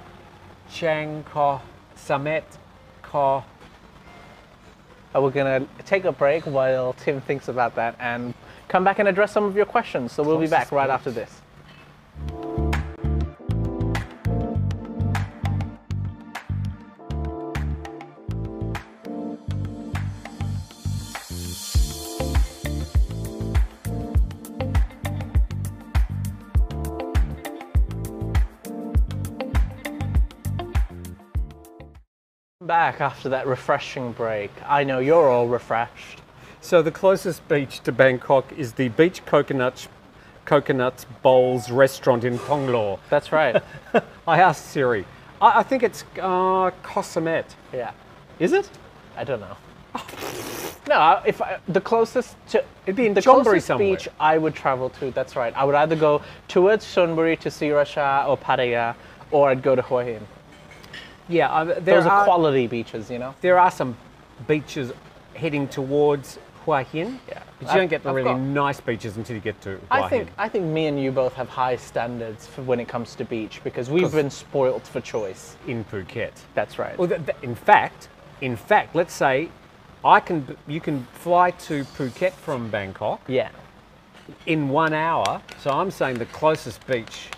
[SPEAKER 2] Chang Ko Samet Ko.
[SPEAKER 1] Uh, we're going to take a break while Tim thinks about that and come back and address some of your questions. So we'll be back right after this. Back after that refreshing break. I know you're all refreshed.
[SPEAKER 2] So the closest beach to Bangkok is the Beach Coconuts Coconuts Bowls restaurant in Thonglor.
[SPEAKER 1] That's right. [laughs]
[SPEAKER 2] I asked Siri. I, I think it's uh, Koh Samet.
[SPEAKER 1] yeah.
[SPEAKER 2] Is it?
[SPEAKER 1] I don't know. No, if I, the closest to
[SPEAKER 2] It'd be in
[SPEAKER 1] the
[SPEAKER 2] Chonburi
[SPEAKER 1] closest
[SPEAKER 2] somewhere.
[SPEAKER 1] beach I would travel to, that's right. I would either go towards Chonburi to Sriracha or Pattaya, or I'd go to Hua Hin.
[SPEAKER 2] Yeah, uh, there
[SPEAKER 1] Those are,
[SPEAKER 2] are
[SPEAKER 1] quality beaches, you know.
[SPEAKER 2] there are some beaches heading towards Hua Hin.
[SPEAKER 1] Yeah.
[SPEAKER 2] But you
[SPEAKER 1] I've-
[SPEAKER 2] don't get the
[SPEAKER 1] I've
[SPEAKER 2] really
[SPEAKER 1] got-
[SPEAKER 2] nice beaches until you get to Hua
[SPEAKER 1] I think
[SPEAKER 2] Hin.
[SPEAKER 1] I think me and you both have high standards for when it comes to beach because we've been spoilt for choice.
[SPEAKER 2] in Phuket.
[SPEAKER 1] That's right.
[SPEAKER 2] Well, th- th- in fact, in fact, let's say I can you can fly to Phuket from Bangkok
[SPEAKER 1] yeah.
[SPEAKER 2] in one hour. So I'm saying the closest beach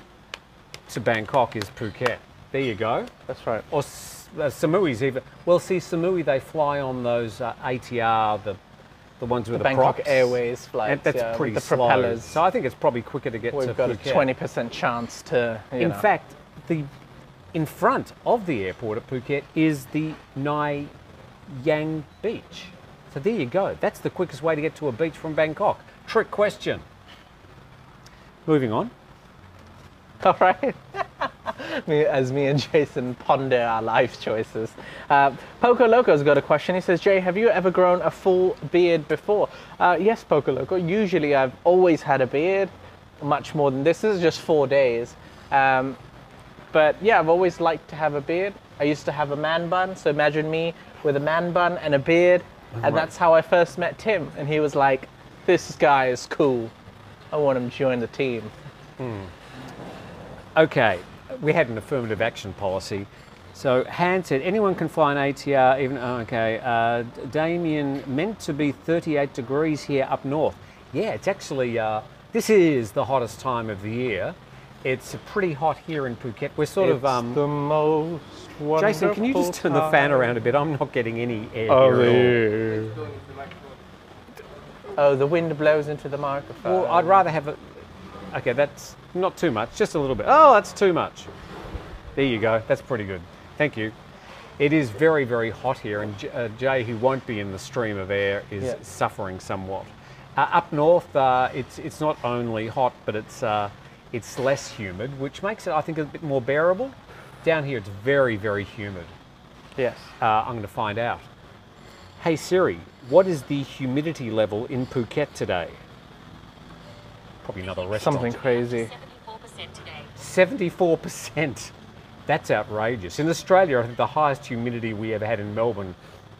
[SPEAKER 2] to Bangkok is Phuket. There you go.
[SPEAKER 1] That's right.
[SPEAKER 2] Or uh, Samui's even. Well, see, Samui they fly on those uh, ATR, the the ones with the,
[SPEAKER 1] Bangkok
[SPEAKER 2] props.
[SPEAKER 1] Airways flights.
[SPEAKER 2] And that's
[SPEAKER 1] yeah,
[SPEAKER 2] pretty
[SPEAKER 1] the
[SPEAKER 2] slow.
[SPEAKER 1] propellers.
[SPEAKER 2] So I think it's probably quicker to get
[SPEAKER 1] We've
[SPEAKER 2] to
[SPEAKER 1] got
[SPEAKER 2] Phuket.
[SPEAKER 1] a twenty percent chance to. You
[SPEAKER 2] In
[SPEAKER 1] know.
[SPEAKER 2] fact, the in front of the airport at Phuket is the Nai Yang Beach. So there you go. That's the quickest way to get to a beach from Bangkok. Trick question. Moving on. [laughs]
[SPEAKER 1] All right. [laughs] me, as me and Jason ponder our life choices. Uh, Poco Loco's got a question. He says, Jay, have you ever grown a full beard before? Uh, yes, Poco Loco. Usually I've always had a beard, much more than this. This is just four days. Um, but yeah, I've always liked to have a beard. I used to have a man bun, so imagine me with a man bun and a beard. And
[SPEAKER 2] Right.
[SPEAKER 1] that's how I first met Tim. And he was like, this guy is cool. I want him to join the team.
[SPEAKER 2] Okay, we had an affirmative action policy. So Han said anyone can fly an ATR. Even oh, okay, uh, Damien meant to be 38 degrees here up north. Yeah, it's actually uh, this is the hottest time of the year. It's pretty hot here in Phuket. We're sort of
[SPEAKER 1] It's
[SPEAKER 2] um,
[SPEAKER 1] the most
[SPEAKER 2] Jason, can you just turn the fan around a bit? I'm not getting any air
[SPEAKER 1] Oh,
[SPEAKER 2] here at all.
[SPEAKER 1] oh, the wind blows into the microphone.
[SPEAKER 2] Well, I'd rather have it. Okay, that's not too much, just a little bit. Oh, that's too much. There you go. That's pretty good. Thank you. It is very, very hot here, and uh, Jay, who won't be in the stream of air, is
[SPEAKER 1] Yeah.
[SPEAKER 2] suffering somewhat. Uh, up north, uh, it's it's not only hot, but it's uh, it's less humid, which makes it, I think, a bit more bearable. Down here, it's very, very humid.
[SPEAKER 1] yes.
[SPEAKER 2] Uh, I'm going to find out. Hey Siri, what is the humidity level in Phuket today? Probably another restaurant.
[SPEAKER 1] Something crazy.
[SPEAKER 5] 74% today.
[SPEAKER 2] 74%. That's outrageous. In Australia, I think the highest humidity we ever had in Melbourne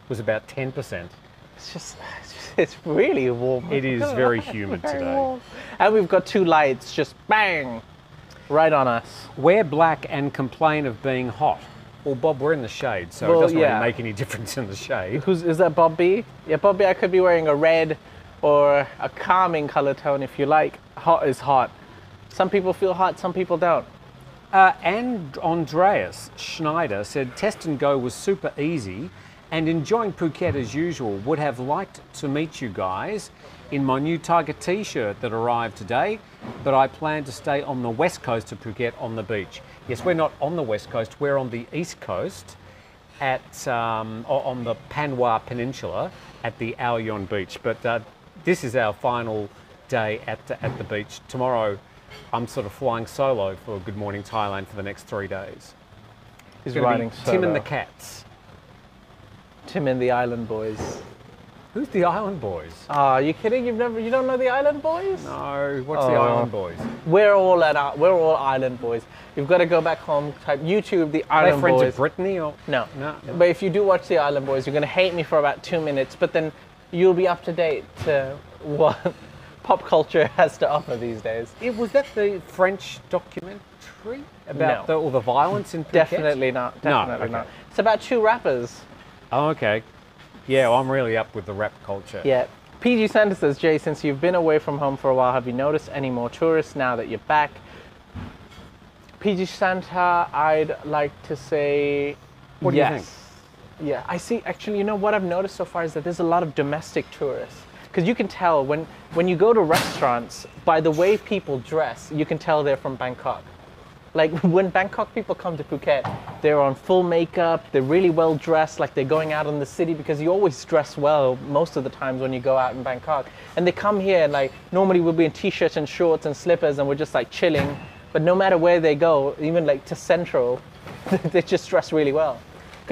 [SPEAKER 2] was about 10%.
[SPEAKER 1] It's just, it's, just, it's really warm.
[SPEAKER 2] It is very humid
[SPEAKER 1] Very
[SPEAKER 2] today.
[SPEAKER 1] warm. And we've got two lights just bang right on us.
[SPEAKER 2] Wear black and complain of being hot. Well, Bob, we're in the shade, so
[SPEAKER 1] Well,
[SPEAKER 2] it doesn't
[SPEAKER 1] yeah.
[SPEAKER 2] really make any [laughs] difference in the shade.
[SPEAKER 1] Who's is that? Bob B? Yeah, Bob B. I could be wearing a red or a calming color tone if you like. Hot is hot. Some people feel hot, some people don't.
[SPEAKER 2] Uh, and Andreas Schneider said test and go was super easy and enjoying Phuket as usual. Would have liked to meet you guys in my new Thaiger t shirt that arrived today, but I plan to stay on the west coast of Phuket on the beach. Yes, we're not on the west coast, we're on the east coast at um, on the Panwa Peninsula at the Ao Yon Beach. But uh, this is our final day at the, at the beach. Tomorrow, I'm sort of flying solo for Good Morning Thailand for the next three days.
[SPEAKER 1] He's
[SPEAKER 2] gonna be
[SPEAKER 1] riding
[SPEAKER 2] Tim and the. Cats.
[SPEAKER 1] Tim and the Island Boys.
[SPEAKER 2] Who's the Island Boys?
[SPEAKER 1] Ah, you kidding? You've never, you don't know the Island Boys?
[SPEAKER 2] No, what's the
[SPEAKER 1] Oh.
[SPEAKER 2] Island Boys?
[SPEAKER 1] We're all at, our- we're all Island Boys. You've got to go back home, type YouTube the
[SPEAKER 2] Are they
[SPEAKER 1] Island
[SPEAKER 2] friends
[SPEAKER 1] Boys.
[SPEAKER 2] of Britney or
[SPEAKER 1] No.
[SPEAKER 2] No, no.
[SPEAKER 1] But if you do watch The Island Boys, you're going to hate me for about two minutes, but then you'll be up to date to what [laughs] pop culture has to offer these days.
[SPEAKER 2] It, was that the French documentary about
[SPEAKER 1] No.
[SPEAKER 2] the, all the violence in Phuket?
[SPEAKER 1] Definitely not.
[SPEAKER 2] No,
[SPEAKER 1] Definitely
[SPEAKER 2] okay.
[SPEAKER 1] not. It's about two rappers.
[SPEAKER 2] Oh, okay. Yeah, well, I'm really up with the rap culture.
[SPEAKER 1] Yeah. PG Sanders says, Jay, since you've been away from home for a while, have you noticed any more tourists now that you're back? PG Santa, I'd like to say.
[SPEAKER 2] What do you
[SPEAKER 1] yes. Yeah, I see. Actually, you know what I've noticed so far is that there's a lot of domestic tourists. Because you can tell when, when you go to restaurants, by the way people dress, you can tell they're from Bangkok. Like [laughs] when Bangkok people come to Phuket, they're on full makeup, they're really well dressed, like they're going out in the city because you always dress well most of the times when you go out in Bangkok. And they come here and like normally we'll be in t-shirts and shorts and slippers and we're just like chilling. But no matter where they go, even like to Central, [laughs] they just dress really well.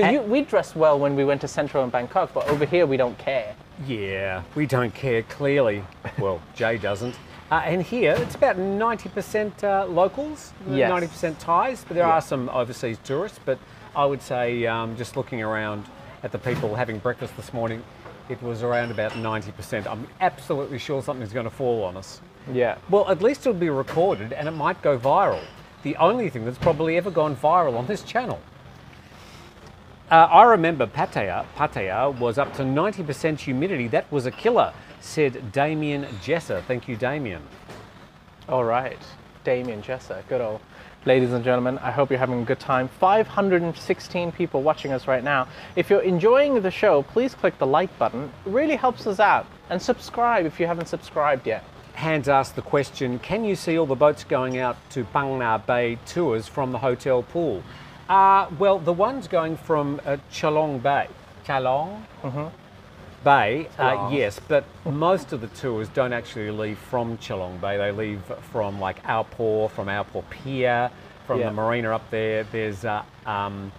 [SPEAKER 1] Because we dressed well when we went to Central in Bangkok, but over here we don't care.
[SPEAKER 2] Yeah, we don't care clearly. Well, [laughs] Jay doesn't. Uh, and here, it's about 90% uh, locals,
[SPEAKER 1] Yes.
[SPEAKER 2] 90% Thais, but there
[SPEAKER 1] Yeah.
[SPEAKER 2] are some overseas tourists. But I would say, um, just looking around at the people having breakfast this morning, it was around about 90%. I'm absolutely sure something's going to fall on us.
[SPEAKER 1] Yeah.
[SPEAKER 2] Well, at least it'll be recorded and it might go viral. The only thing that's probably ever gone viral on this channel. Uh, I remember Pattaya, Pattaya was up to 90% humidity. That was a killer, said Damien Jesser. Thank you, Damien.
[SPEAKER 1] All right, Damien Jesser, good old. Ladies and gentlemen, I hope you're having a good time. 516 people watching us right now. If you're enjoying the show, please click the like button. It really helps us out. And subscribe if you haven't subscribed yet.
[SPEAKER 2] Hans asked the question Can you see all the boats going out to Phang Nga Bay tours from the hotel pool? Uh, well, the ones going from uh, Chalong Bay. Chalong? Bay, uh, yes, but most of the tours don't actually leave from Chalong Bay. They leave from like Ao Po, from Ao Po Pier, from
[SPEAKER 1] Yeah.
[SPEAKER 2] the marina up there. There's, uh, um,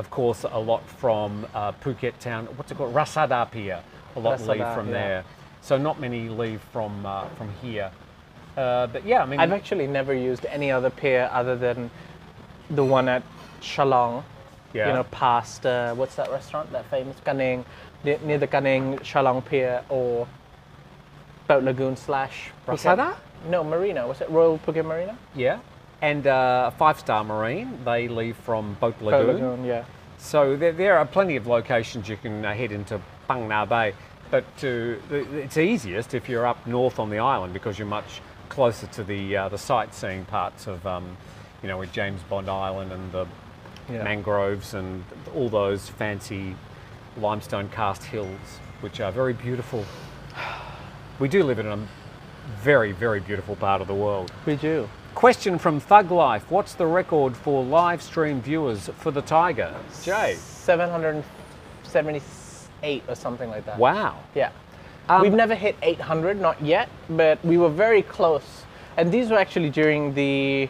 [SPEAKER 2] of course, a lot from uh, Phuket town. What's it called? Rassada Pier. A lot leave from
[SPEAKER 1] yeah.
[SPEAKER 2] there. So not many leave from uh, from here. Uh, but yeah, I mean,
[SPEAKER 1] I've actually never used any other pier other than the one at Chalong.
[SPEAKER 2] Yeah.
[SPEAKER 1] You know, past, uh, what's that restaurant? That famous Kan Eang, near, near the Kaning Chalong Pier or Boat Lagoon slash.
[SPEAKER 2] Rassada?
[SPEAKER 1] No, Marina. Was it Royal Phuket Marina?
[SPEAKER 2] yeah. And uh, Five Star Marine, they leave from Boat Lagoon.
[SPEAKER 1] Boat Lagoon, yeah.
[SPEAKER 2] So there, there are plenty of locations you can uh, head into Phang Nga Bay, but to, it's easiest if you're up north on the island because you're much closer to the uh, the sightseeing parts of, um, you know, with James Bond Island and the
[SPEAKER 1] Yeah.
[SPEAKER 2] mangroves and all those fancy limestone karst hills, which are very beautiful. We do live in a very, very beautiful part of the world.
[SPEAKER 1] We do.
[SPEAKER 2] Question from Thug Life What's the record for live stream viewers for the Thaiger? Jay.
[SPEAKER 1] 778 or something like that.
[SPEAKER 2] Wow.
[SPEAKER 1] Yeah.
[SPEAKER 2] Um,
[SPEAKER 1] We've never hit 800, not yet, but we were very close. And these were actually during the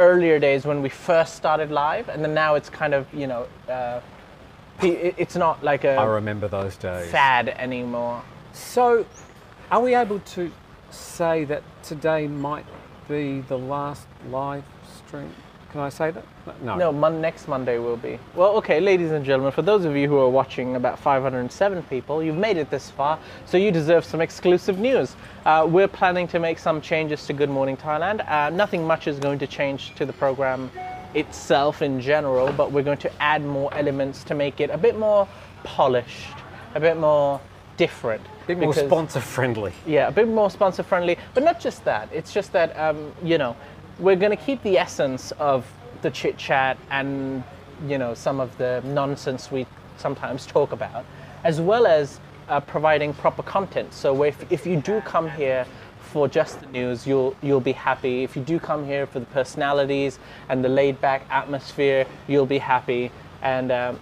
[SPEAKER 1] earlier days when we first started live, and then now it's kind of, you know, uh, it's not like
[SPEAKER 2] I
[SPEAKER 1] a
[SPEAKER 2] remember those days.
[SPEAKER 1] fad anymore.
[SPEAKER 2] So, are we able to say that today might be the last live stream? Can I say that? No.
[SPEAKER 1] No, mon- next Monday will be. Well, okay, ladies and gentlemen, for those of you who are watching, about 507 people, you've made it this far, so you deserve some exclusive news. Uh, we're planning to make some changes to Good Morning Thailand. Uh, nothing much is going to change to the program itself in general, but we're going to add more elements to make it a bit more polished, a bit more different.
[SPEAKER 2] A bit more
[SPEAKER 1] because-
[SPEAKER 2] sponsor friendly.
[SPEAKER 1] yeah, a bit more sponsor friendly, but not just that. It's just that um, you know we're going to keep the essence of the chit chat and you know some of the nonsense we sometimes talk about, as well as uh, providing proper content. So if if you do come here for just the news, you'll you'll be happy. If you do come here for the personalities and the laid back atmosphere, you'll be happy. And um,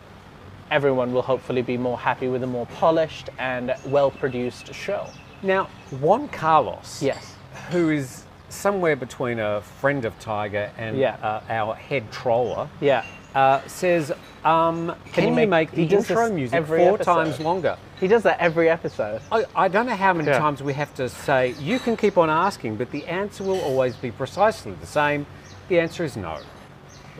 [SPEAKER 1] everyone will hopefully be more happy with a more polished and well produced show.
[SPEAKER 2] Now, Juan Carlos,
[SPEAKER 1] Yes.
[SPEAKER 2] who is somewhere between a friend of Thaiger and
[SPEAKER 1] Yeah.
[SPEAKER 2] uh, our head troller,
[SPEAKER 1] Yeah.
[SPEAKER 2] uh, says, um, can,
[SPEAKER 1] he
[SPEAKER 2] you
[SPEAKER 1] make-
[SPEAKER 2] make, the intro music four
[SPEAKER 1] episode.
[SPEAKER 2] times longer?
[SPEAKER 1] He does that every episode.
[SPEAKER 2] I, I don't know how many
[SPEAKER 1] Yeah.
[SPEAKER 2] times we have to say, you can keep on asking, but the answer will always be precisely the same. The answer is no.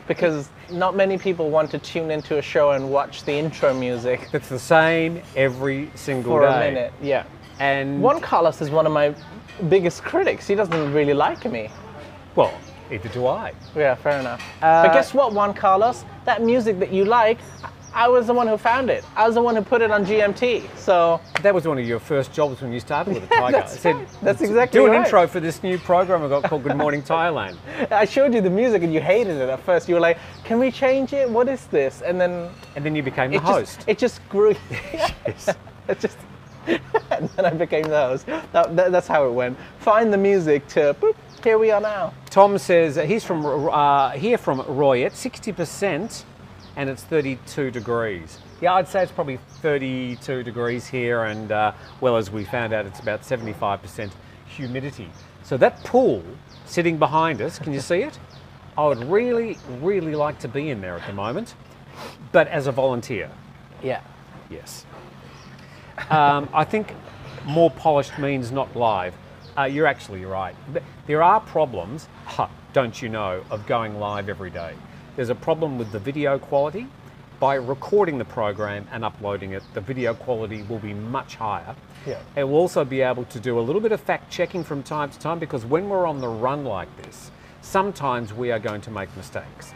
[SPEAKER 1] Because not many people want to tune into a show and watch the intro music
[SPEAKER 2] It's the same every single
[SPEAKER 1] for
[SPEAKER 2] day.
[SPEAKER 1] a minute. Yeah.
[SPEAKER 2] And
[SPEAKER 1] Juan Carlos is one of my biggest critics. He doesn't really like me.
[SPEAKER 2] well, either do I.
[SPEAKER 1] Yeah, fair enough.
[SPEAKER 2] Uh,
[SPEAKER 1] but guess what, Juan Carlos? That music that you like, I was the one who found it. I was the one who put it on GMT. So
[SPEAKER 2] That was one of your first jobs when you started with the Thaiger. [laughs]
[SPEAKER 1] that's
[SPEAKER 2] I said,
[SPEAKER 1] right. That's exactly
[SPEAKER 2] do an
[SPEAKER 1] right.
[SPEAKER 2] intro for this new program I got called Good Morning Thailand. [laughs]
[SPEAKER 1] I showed you the music and you hated it at first. You were like, "Can we change it? What is this?" And then
[SPEAKER 2] And then you became the
[SPEAKER 1] it
[SPEAKER 2] host.
[SPEAKER 1] just it just grew. [laughs] it just [laughs] and then I became those. That, that- that's how it went. Find the music to boop, here we are now.
[SPEAKER 2] Tom says he's from uh, here from Roi Et, 60%, and it's 32 degrees. Yeah, I'd say it's probably 32 degrees here, and uh, well, as we found out, it's about 75% humidity. So that pool sitting behind us, can you see it? I would really, really like to be in there at the moment, but as a volunteer,
[SPEAKER 1] Yeah.
[SPEAKER 2] yes. Um, I think more polished means not live. Uh, you're actually right. There are problems, huh, don't you know, of going live every day. There's a problem with the video quality. By recording the program and uploading it, the video quality will be much higher.
[SPEAKER 1] Yeah.
[SPEAKER 2] It will also be able to do a little bit of fact checking from time to time because when we're on the run like this, sometimes we are going to make mistakes,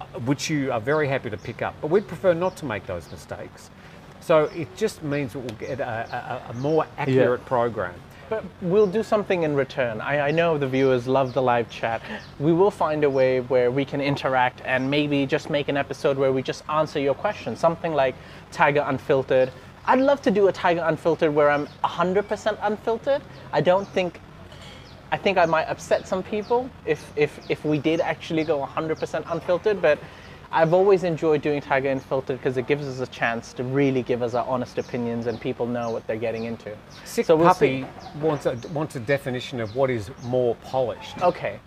[SPEAKER 2] uh, which you are very happy to pick up. But we'd prefer not to make those mistakes. So it just means we'll get a, a, a more accurate program.
[SPEAKER 1] But we'll do something in return. I, I know the viewers love the live chat. We will find a way where we can interact and maybe just make an episode where we just answer your questions. Something like Thaiger Unfiltered. I'd love to do a Thaiger Unfiltered where I'm 100% unfiltered. I don't think. I think I might upset some people if, if, if we did actually go 100% unfiltered, but I've always enjoyed doing Thaiger Unfiltered because it gives us a chance to really give us our honest opinions and people know what they're getting into.
[SPEAKER 2] Sick
[SPEAKER 1] So we'll
[SPEAKER 2] Puppy
[SPEAKER 1] see.
[SPEAKER 2] wants a, wants a definition of what is more polished.
[SPEAKER 1] Okay.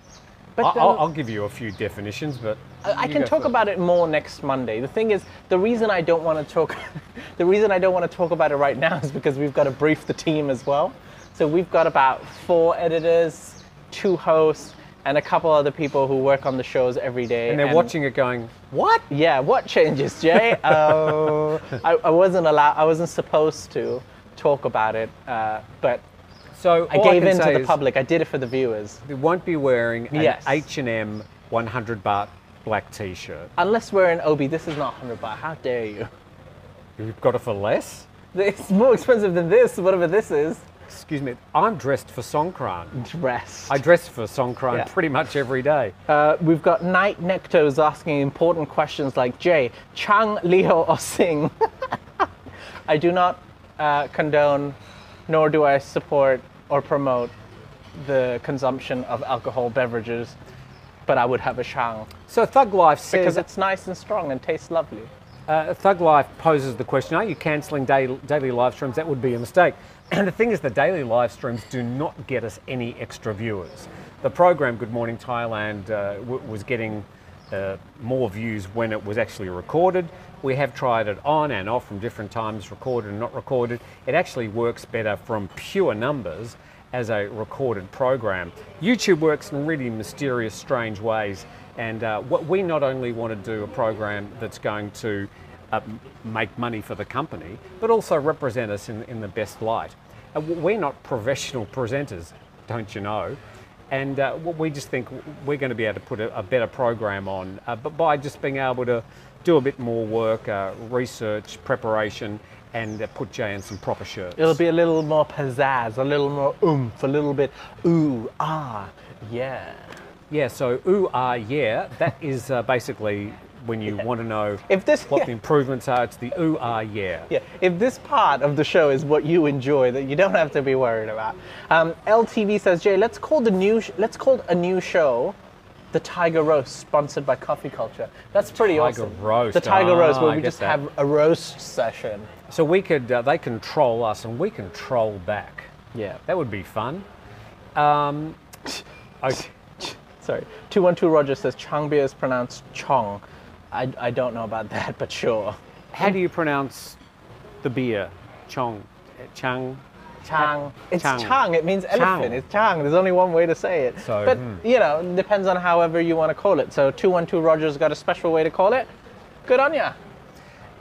[SPEAKER 1] But
[SPEAKER 2] I'll, I'll give you a few definitions, but
[SPEAKER 1] I can talk about it more next Monday. The thing is, the reason I don't want to talk, [laughs] the reason I don't want to talk about it right now [laughs] is because we've got to brief the team as well. So we've got about four editors, two hosts, and a couple other people who work on the shows every day.
[SPEAKER 2] And they're watching it going, what?
[SPEAKER 1] Yeah, what changes, Jay? [laughs] Oh, I, I wasn't allowed. I wasn't supposed to talk about it, uh, but
[SPEAKER 2] So
[SPEAKER 1] I gave
[SPEAKER 2] can
[SPEAKER 1] in to the public. I did it for the viewers.
[SPEAKER 2] They won't be wearing an
[SPEAKER 1] Yes.
[SPEAKER 2] H&M 100 baht black t-shirt.
[SPEAKER 1] Unless we're in Obi, this is not 100 baht. How dare you?
[SPEAKER 2] You've got it for less?
[SPEAKER 1] It's more expensive than this, whatever this is.
[SPEAKER 2] Excuse me, I'm dressed for Songkran.
[SPEAKER 1] Dress.
[SPEAKER 2] I dress for Songkran
[SPEAKER 1] Yeah.
[SPEAKER 2] pretty much every day.
[SPEAKER 1] Uh, we've got Night Nectos asking important questions like Jay, Chang, Leo, or Sing. [laughs] I do not uh, condone, nor do I support or promote the consumption of alcohol beverages, but I would have a Chang
[SPEAKER 2] So Thug Life says
[SPEAKER 1] because it's nice and strong and tastes lovely.
[SPEAKER 2] Uh, Thug Life poses the question: Are you cancelling daily, daily live streams? That would be a mistake. And the thing is, the daily live streams do not get us any extra viewers. The program Good Morning Thailand uh, was getting uh, more views when it was actually recorded. We have tried it on and off from different times, recorded and not recorded. It actually works better from pure numbers as a recorded program. YouTube works in really mysterious, strange ways. And uh, what we not only want to do a program that's going to uh, make money for the company, but also represent us in, in the best light. Uh, we're not professional presenters, don't you know? And uh, we just think we're going to be able to put a, a better program on, uh, but by just being able to do a bit more work, uh, research, preparation, and uh, put Jay in some proper shirts.
[SPEAKER 1] It'll be a little more pizzazz, a little more oomph, a little bit ooh, ah, yeah.
[SPEAKER 2] Yeah, so ooh ah yeah, that is uh, basically when you want to know
[SPEAKER 1] If this-
[SPEAKER 2] what [laughs] the improvements are. It's the ooh ah yeah.
[SPEAKER 1] Yeah, if this part of the show is what you enjoy, then you don't have to be worried about. Um, LTV says, Jay, let's call the new sh- let's call a new show, the Thaiger Roast, sponsored by Coffee Culture. That's pretty
[SPEAKER 2] Thaiger
[SPEAKER 1] awesome.
[SPEAKER 2] Roast,
[SPEAKER 1] The Thaiger
[SPEAKER 2] ah,
[SPEAKER 1] Roast, where
[SPEAKER 2] I
[SPEAKER 1] we just
[SPEAKER 2] that.
[SPEAKER 1] have a roast session.
[SPEAKER 2] So we could uh, they control us and we control back.
[SPEAKER 1] Yeah.
[SPEAKER 2] That would be fun. Um, okay. [laughs]
[SPEAKER 1] Sorry. Two one two Roger says Changbia is pronounced Chong. I, I don't know about [laughs] that, but sure.
[SPEAKER 2] How do you pronounce the beer? Chong, Chang.
[SPEAKER 1] Chang. It's
[SPEAKER 2] Chang.
[SPEAKER 1] Chang. It means elephant.
[SPEAKER 2] Chang.
[SPEAKER 1] It's Chang. There's only one way to say it.
[SPEAKER 2] So,
[SPEAKER 1] but
[SPEAKER 2] hmm.
[SPEAKER 1] you know, it depends on however you want to call it. So 212 Rogers got a special way to call it. Good on ya.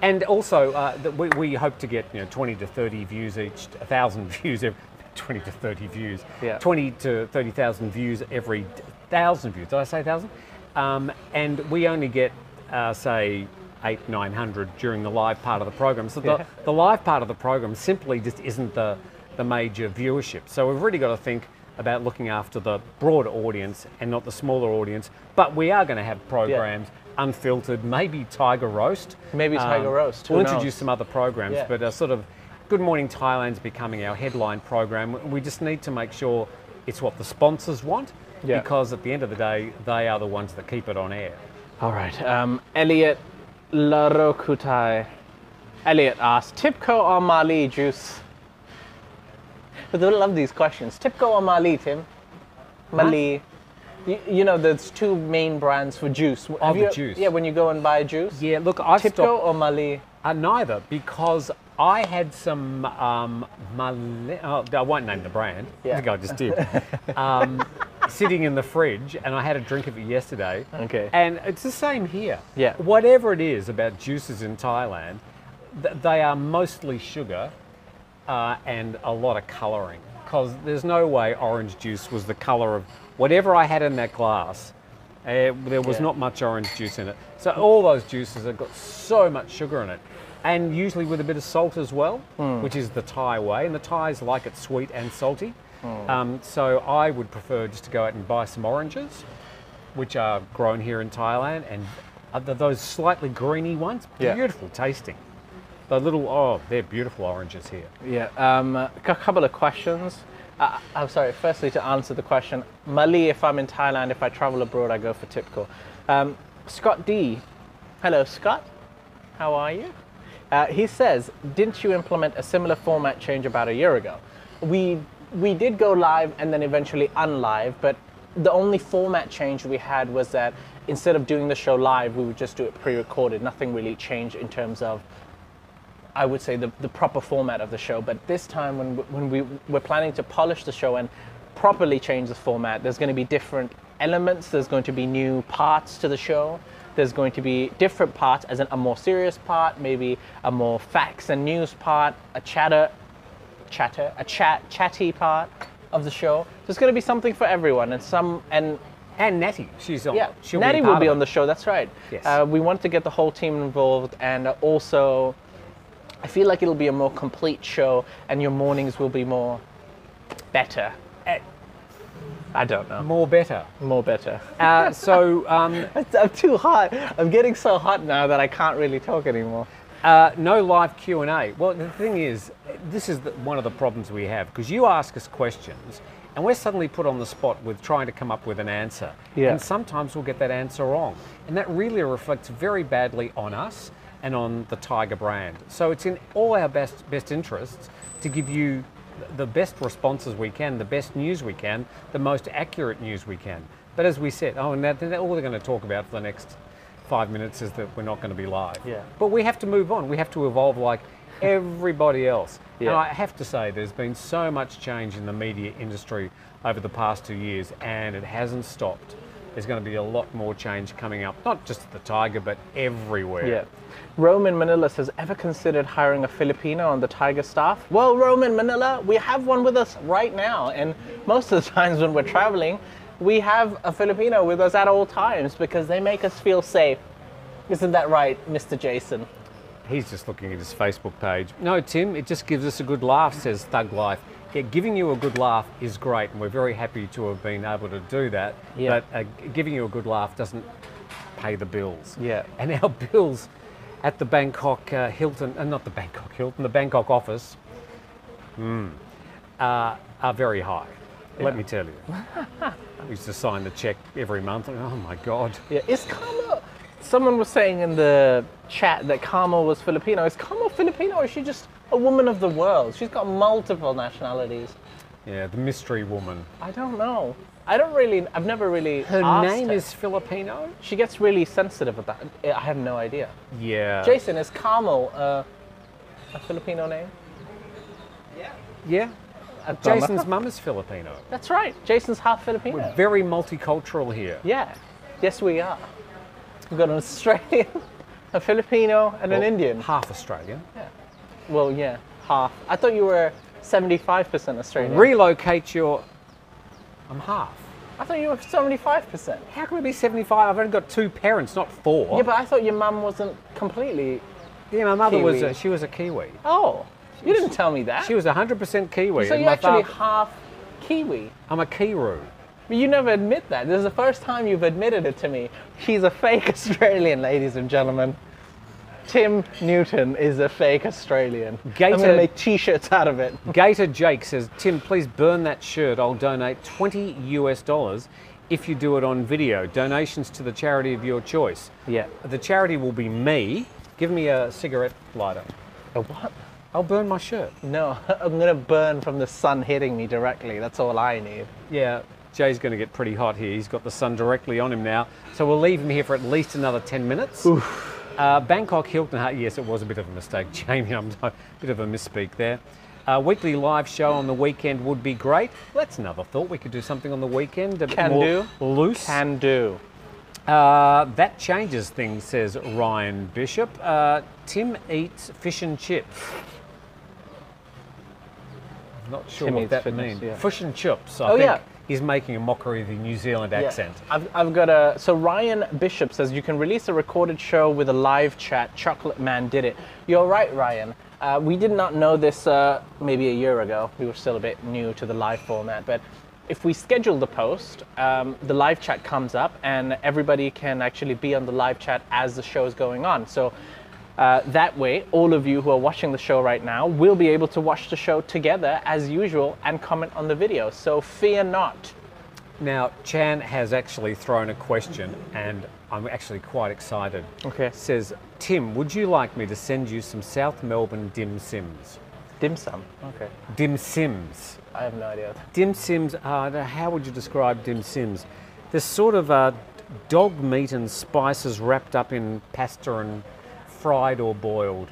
[SPEAKER 2] And also, uh, that we, we hope to get you know 20 to 30 views each, 1,000 [laughs] views every, 20 to 30 views,
[SPEAKER 1] Yeah.
[SPEAKER 2] 20 to 30,000 views every 1,000 views. Did I say 1,000? Um, and we only get, uh, say, eight, 900 during the live part of the program. So the,
[SPEAKER 1] Yeah.
[SPEAKER 2] the live part of the program simply just isn't the, the major viewership. So we've really got to think about looking after the broader audience and not the smaller audience. But we are going to have programs unfiltered, maybe Thaiger Roast. Um,
[SPEAKER 1] Maybe Thaiger Roast, who
[SPEAKER 2] We'll
[SPEAKER 1] knows?
[SPEAKER 2] introduce some other programs,
[SPEAKER 1] Yeah.
[SPEAKER 2] but uh, sort of Good Morning Thailand's becoming our headline program. We just need to make sure it's what the sponsors want
[SPEAKER 1] Yeah.
[SPEAKER 2] because at the end of the day, they are the ones that keep it on air.
[SPEAKER 1] All right. Um, Elliot Larokutai. Elliot asked, Tipco or Mali juice? [laughs] But I love these questions. Tipco or Mali, Tim? Mali. You, you know, there's two main brands for juice. Have
[SPEAKER 2] Oh, the
[SPEAKER 1] you-
[SPEAKER 2] juice.
[SPEAKER 1] Yeah, when you go and buy juice.
[SPEAKER 2] Yeah, look, I
[SPEAKER 1] Tipco
[SPEAKER 2] stopped.
[SPEAKER 1] or Mali?
[SPEAKER 2] Uh, neither, because I had some um, Male- oh, I won't name the brand.
[SPEAKER 1] Yeah.
[SPEAKER 2] I think I just did. [laughs] um, sitting in the fridge, and I had a drink of it yesterday.
[SPEAKER 1] Okay.
[SPEAKER 2] And it's the same here.
[SPEAKER 1] Yeah.
[SPEAKER 2] Whatever it is about juices in Thailand, th- they are mostly sugar uh, and a lot of colouring. Because there's no way orange juice was the colour of whatever I had in that glass. Uh, there was
[SPEAKER 1] Yeah.
[SPEAKER 2] not much orange juice in it. So all those juices have got so much sugar in it. And usually with a bit of salt as well, which is the Thai way. And the Thais like it sweet and salty. Um, so I would prefer just to go out and buy some oranges, which are grown here in Thailand. And those slightly greeny ones,
[SPEAKER 1] Yeah.
[SPEAKER 2] beautiful tasting. The little, oh, they're beautiful oranges here.
[SPEAKER 1] Yeah, um, a couple of questions. Uh, I'm sorry, firstly, to answer the question Mali, if I'm in Thailand, if I travel abroad, I go for Tipco. Um, Scott D. Hello, Scott. How are you? Uh, he says, Didn't you implement a similar format change about a year ago? We, we did go live and then eventually unlive, but the only format change we had was that instead of doing the show live, we would just do it pre recorded. Nothing really changed in terms of I would say the, the proper format of the show. But this time, when when we we're planning to polish the show and properly change the format, there's going to be different elements. There's going to be new parts to the show. There's going to be different parts, as in a more serious part, maybe a more facts and news part, a chatter, chatter, a chat, chatty part of the show. There's going to be something for everyone, and some and
[SPEAKER 2] And Natty, she's on.
[SPEAKER 1] yeah,
[SPEAKER 2] she'll
[SPEAKER 1] Natty
[SPEAKER 2] a
[SPEAKER 1] will be on the show. That's right.
[SPEAKER 2] Yes.
[SPEAKER 1] Uh, we want to get the whole team involved, and also, I feel like it'll be a more complete show, and your mornings will be more better. Eh, I don't know.
[SPEAKER 2] More better.
[SPEAKER 1] More better.
[SPEAKER 2] Uh, so um, [laughs]
[SPEAKER 1] I'm too hot. I'm getting so hot now that I can't really talk anymore.
[SPEAKER 2] Uh, no live Q and A. Well, the thing is, this is the, one of the problems we have because you ask us questions, and we're suddenly put on the spot with trying to come up with an answer.
[SPEAKER 1] Yeah.
[SPEAKER 2] And sometimes we'll get that answer wrong, and that really reflects very badly on us and on the Thaiger brand. So it's in all our best best interests to give you the best responses we can, the best news we can, the most accurate news we can. But as we said, oh, and that, that all they're going to talk about for the next five minutes is that we're not going to be live.
[SPEAKER 1] Yeah.
[SPEAKER 2] But we have to move on. We have to evolve like everybody else. And
[SPEAKER 1] Yeah.
[SPEAKER 2] I have to say, there's been so much change in the media industry over the past two years, and it hasn't stopped. There's going to be a lot more change coming up, not just at the Thaiger, but everywhere.
[SPEAKER 1] Yeah. Roman Manila says, ever considered hiring a Filipino on the Thaiger staff? Well, Roman Manila, we have one with us right now. And most of the [laughs] times when we're traveling, we have a Filipino with us at all times because they make us feel safe. Isn't that right, Mr. Jason?
[SPEAKER 2] He's just looking at his Facebook page. No, Tim, it just gives us a good laugh, says Thug Life. Yeah, giving you a good laugh is great, and we're very happy to have been able to do that.
[SPEAKER 1] Yeah.
[SPEAKER 2] But uh, giving you a good laugh doesn't pay the bills.
[SPEAKER 1] Yeah.
[SPEAKER 2] And [laughs] our bills at the Bangkok uh, Hilton, uh, not the Bangkok Hilton, the Bangkok office, mm, uh, are very high. Let me tell you. [laughs] we used to sign the check every month. and, Oh my God.
[SPEAKER 1] Yeah. Is Carmo, someone was saying in the chat that Carmo was Filipino. Is Carmo Filipino or is she just a woman of the world? She's got multiple nationalities.
[SPEAKER 2] Yeah, the mystery woman.
[SPEAKER 1] I don't know. I don't really, I've never really.
[SPEAKER 2] Her
[SPEAKER 1] asked
[SPEAKER 2] name
[SPEAKER 1] her.
[SPEAKER 2] is Filipino?
[SPEAKER 1] She gets really sensitive about that. I have no idea.
[SPEAKER 2] Yeah.
[SPEAKER 1] Jason, is Carmel uh, a Filipino name?
[SPEAKER 2] Yeah.
[SPEAKER 1] I
[SPEAKER 2] Jason's mum is Filipino.
[SPEAKER 1] That's right. Jason's half Filipino.
[SPEAKER 2] We're very multicultural here.
[SPEAKER 1] yeah. Yes, we are. We've got an Australian, a Filipino, and an Indian.
[SPEAKER 2] Half Australian. Yeah.
[SPEAKER 1] Well, yeah, half. I thought you were 75% Australian.
[SPEAKER 2] Relocate your. I'm half.
[SPEAKER 1] I thought you were 75%.
[SPEAKER 2] How can we be 75? I've only got two parents, not four.
[SPEAKER 1] Yeah, but I thought your mum wasn't completely.
[SPEAKER 2] Yeah, my mother was. A, she was a Kiwi.
[SPEAKER 1] Oh, you didn't tell me that.
[SPEAKER 2] She was 100% Kiwi.
[SPEAKER 1] so you're actually
[SPEAKER 2] father-
[SPEAKER 1] half Kiwi.
[SPEAKER 2] I'm a Kiru.
[SPEAKER 1] But you never admit that. This is the first time you've admitted it to me. She's a fake Australian, ladies and gentlemen. Tim Newton is a fake Australian. I'm
[SPEAKER 2] Gator-
[SPEAKER 1] going to make t-shirts out of it. [laughs]
[SPEAKER 2] Gator Jake says, Tim, please burn that shirt. I'll donate 20 US dollars if you do it on video. Donations to the charity of your choice.
[SPEAKER 1] Yeah.
[SPEAKER 2] The charity will be me. Give me a cigarette lighter.
[SPEAKER 1] A what?
[SPEAKER 2] I'll burn my shirt.
[SPEAKER 1] No, [laughs] I'm gonna burn from the sun hitting me directly. That's all I need.
[SPEAKER 2] Yeah, Jay's going to get pretty hot here. He's got the sun directly on him now. So we'll leave him here for at least another 10 minutes. Uh, Bangkok Hilton Heart, yes, it was a bit of a mistake, [laughs] Jamie. I'm a bit of a misspeak there. A weekly live show on the weekend would be great. That's another thought. We could do something on the weekend. A bit
[SPEAKER 1] Can
[SPEAKER 2] more
[SPEAKER 1] do.
[SPEAKER 2] Loose.
[SPEAKER 1] Can do.
[SPEAKER 2] Uh, that changes things, says Ryan Bishop. Uh, Tim eats fish and chips. Not sure
[SPEAKER 1] Tim
[SPEAKER 2] what that
[SPEAKER 1] fitness,
[SPEAKER 2] means.
[SPEAKER 1] yeah.
[SPEAKER 2] Fish and chips. I
[SPEAKER 1] Oh,
[SPEAKER 2] think
[SPEAKER 1] yeah.
[SPEAKER 2] he's making a mockery of the New Zealand accent.
[SPEAKER 1] I've, I've got a. So Ryan Bishop says you can release a recorded show with a live chat. Chocolate Man did it. You're right, Ryan. Uh, we did not know this uh, maybe a year ago. We were still a bit new to the live format, but if we schedule the post, um, the live chat comes up, and everybody can actually be on the live chat as the show is going on. So. Uh, that way, all of you who are watching the show right now will be able to watch the show together as usual and comment on the video. So fear not.
[SPEAKER 2] Now, Chan has actually thrown a question, and I'm actually quite excited.
[SPEAKER 1] Okay.
[SPEAKER 2] Says, Tim, would you like me to send you some South Melbourne dim sims?
[SPEAKER 1] Dim sum. Okay.
[SPEAKER 2] Dim sims.
[SPEAKER 1] I have no idea.
[SPEAKER 2] Dim sims are, how would you describe dim sims? They're sort of uh, dog meat and spices wrapped up in pasta and fried or boiled.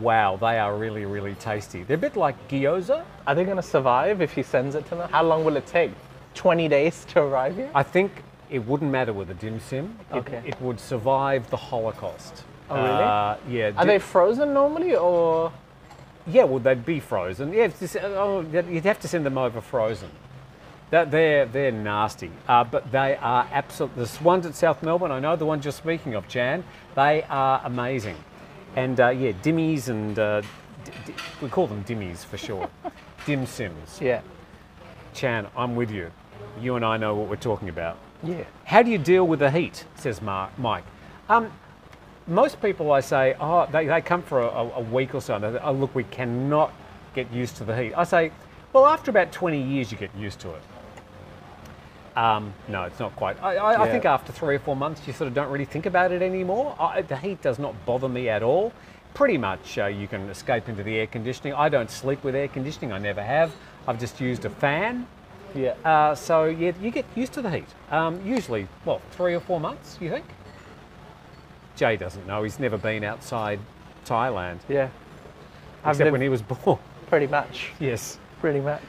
[SPEAKER 2] Wow, they are really, really tasty. They're a bit like gyoza.
[SPEAKER 1] Are they going to survive if he sends it to them? How long will it take? 20 days to arrive here?
[SPEAKER 2] I think it wouldn't matter with a dim sim. It,
[SPEAKER 1] Okay.
[SPEAKER 2] it would survive the Holocaust.
[SPEAKER 1] Oh, really?
[SPEAKER 2] Uh, yeah.
[SPEAKER 1] Are they frozen normally or?
[SPEAKER 2] Yeah, well, they'd be frozen. Yeah, it's just, oh, you'd have to send them over frozen. That they're they're nasty, uh, but they are absolute. The ones at South Melbourne, I know the ones you're speaking of, Jan. They are amazing, and uh, yeah, dimmies and uh, d- d- we call them dimmies for short. [laughs] Dim sims.
[SPEAKER 1] Yeah.
[SPEAKER 2] Chan, I'm with you. You and I know what we're talking about.
[SPEAKER 1] Yeah.
[SPEAKER 2] How do you deal with the heat? Says Mark, Mike. Um, most people, I say, oh, they, they come for a, a week or so, and they say, oh, look, we cannot get used to the heat. I say, well, after about 20 years, you get used to it. Um, no, it's not quite. I, I, I think after three or four months, you sort of don't really think about it anymore. I, the heat does not bother me at all. Pretty much, uh, you can escape into the air conditioning. I don't sleep with air conditioning. I never have. I've just used a fan.
[SPEAKER 1] Yeah.
[SPEAKER 2] Uh, so yeah, you get used to the heat. Um, usually, well, three or four months? You think? Jay doesn't know. He's never been outside Thailand,
[SPEAKER 1] yeah.
[SPEAKER 2] Except when he was [laughs] born.
[SPEAKER 1] pretty much.
[SPEAKER 2] yes.
[SPEAKER 1] Pretty much.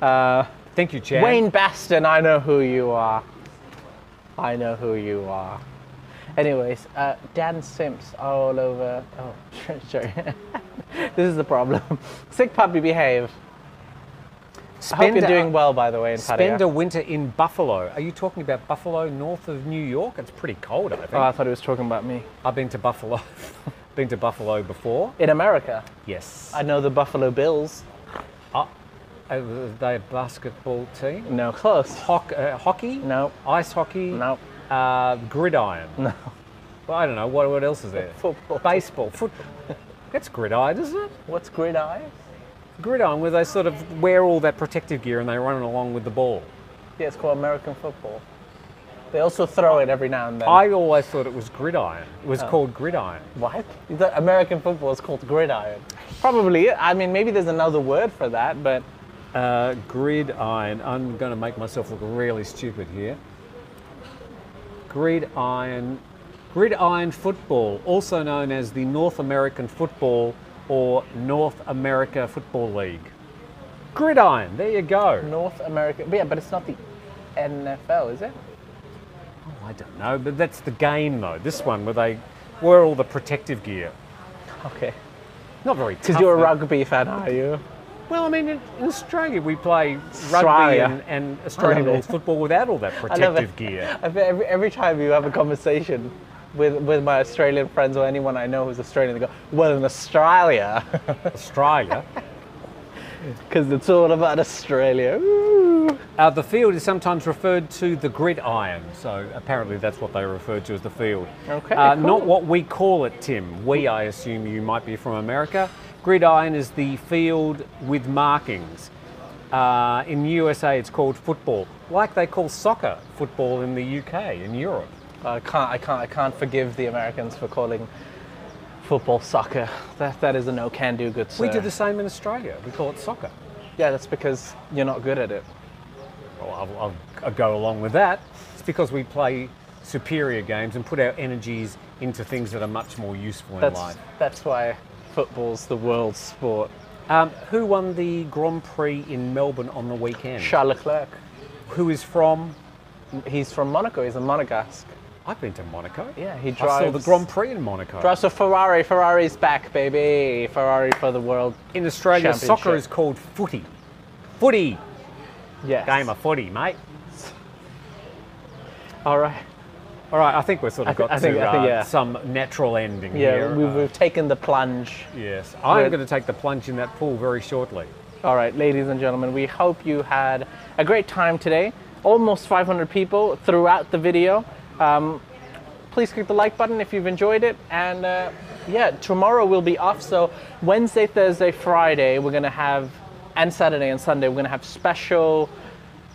[SPEAKER 1] Uh,
[SPEAKER 2] Thank you, Chad.
[SPEAKER 1] Wayne Baston, I know who you are. I know who you are. Anyways, uh, Dan Simps all over. Oh, [laughs] sorry. [laughs] this is the problem. [laughs] Sick puppy, behave. I hope you're
[SPEAKER 2] a-
[SPEAKER 1] doing well, by the way, in
[SPEAKER 2] Spend a winter in Buffalo. Are you talking about Buffalo, north of New York? It's pretty cold, I think.
[SPEAKER 1] Oh, I thought he was talking about me.
[SPEAKER 2] I've been to Buffalo. been to Buffalo before.
[SPEAKER 1] In America,
[SPEAKER 2] Yes.
[SPEAKER 1] I know the Buffalo Bills.
[SPEAKER 2] Uh, are they a basketball team?
[SPEAKER 1] No, close.
[SPEAKER 2] Hoc- uh, hockey?
[SPEAKER 1] No.
[SPEAKER 2] Ice hockey?
[SPEAKER 1] No.
[SPEAKER 2] Uh, gridiron?
[SPEAKER 1] No.
[SPEAKER 2] Well, I don't know. What, what else is there?
[SPEAKER 1] Football.
[SPEAKER 2] Baseball. Football. That's gridiron, isn't it?
[SPEAKER 1] What's gridiron?
[SPEAKER 2] Gridiron, where they sort of wear all that protective gear and they run along with the ball.
[SPEAKER 1] Yeah, it's called American football. They also throw it every now and then.
[SPEAKER 2] I always thought it was gridiron. It
[SPEAKER 1] Oh.
[SPEAKER 2] was called gridiron.
[SPEAKER 1] What? American football is called gridiron? Probably. I mean, maybe there's another word for that, but
[SPEAKER 2] Uh, gridiron. I'm going to make myself look really stupid here. Gridiron. Gridiron football, also known as the North American Football or North America Football League. Gridiron, there you go.
[SPEAKER 1] North America. But yeah, but it's not the NFL, is it?
[SPEAKER 2] Oh, I don't know, but that's the game though. This one where they wear all the protective gear.
[SPEAKER 1] Okay.
[SPEAKER 2] Not very
[SPEAKER 1] Because you're a rugby fan, are you?
[SPEAKER 2] Well, I mean, in, in Australia we play rugby and, and Australian rules football without all that [laughs] protective gear.
[SPEAKER 1] Every, every time you have a conversation with, with my Australian friends or anyone I know who's Australian, they go, well, in Australia, [laughs]
[SPEAKER 2] Australia.
[SPEAKER 1] because it's all about Australia.
[SPEAKER 2] Uh, the field is sometimes referred to the gridiron, so apparently that's what they refer to as the field.
[SPEAKER 1] Okay,
[SPEAKER 2] Uh,
[SPEAKER 1] cool.
[SPEAKER 2] Not what we call it, Tim. We, I assume you might be from America. Gridiron is the field with markings. Uh, in USA, it's called football, like they call soccer football in the UK in Europe.
[SPEAKER 1] I can't, I can't, I can't forgive the Americans for calling football soccer. That, that is a no can do, good sir.
[SPEAKER 2] We do the same in Australia. We call it soccer.
[SPEAKER 1] Yeah, that's because you're not good at it.
[SPEAKER 2] Well, I'll, I'll, I'll go along with that. It's because we play superior games and put our energies into things that are much more useful in
[SPEAKER 1] That's
[SPEAKER 2] life.
[SPEAKER 1] that's why football's the world sport.
[SPEAKER 2] Um, who won the Grand Prix in Melbourne on the weekend?
[SPEAKER 1] Charles Leclerc.
[SPEAKER 2] who is from?
[SPEAKER 1] He's from Monaco. He's a Monegasque.
[SPEAKER 2] I've been to Monaco.
[SPEAKER 1] Yeah, he drives.
[SPEAKER 2] I saw the Grand Prix in Monaco.
[SPEAKER 1] Drives a Ferrari. Ferrari's back, baby. Ferrari for the world.
[SPEAKER 2] in Australia, soccer is called footy. Footy.
[SPEAKER 1] Yes.
[SPEAKER 2] Game of footy, mate.
[SPEAKER 1] All right.
[SPEAKER 2] All right, I think we've sort of got
[SPEAKER 1] I think-
[SPEAKER 2] to
[SPEAKER 1] I think,
[SPEAKER 2] uh,
[SPEAKER 1] yeah.
[SPEAKER 2] some natural ending
[SPEAKER 1] Yeah,
[SPEAKER 2] here.
[SPEAKER 1] we've,
[SPEAKER 2] Uh,
[SPEAKER 1] we've taken the plunge.
[SPEAKER 2] yes, I'm going to take the plunge in that pool very shortly.
[SPEAKER 1] All right, ladies and gentlemen, we hope you had a great time today. Almost 500 people throughout the video. Um, please click the like button if you've enjoyed it. And uh, yeah, tomorrow we'll be off. So Wednesday, Thursday, Friday, we're going to have, and Saturday and Sunday, we're going to have special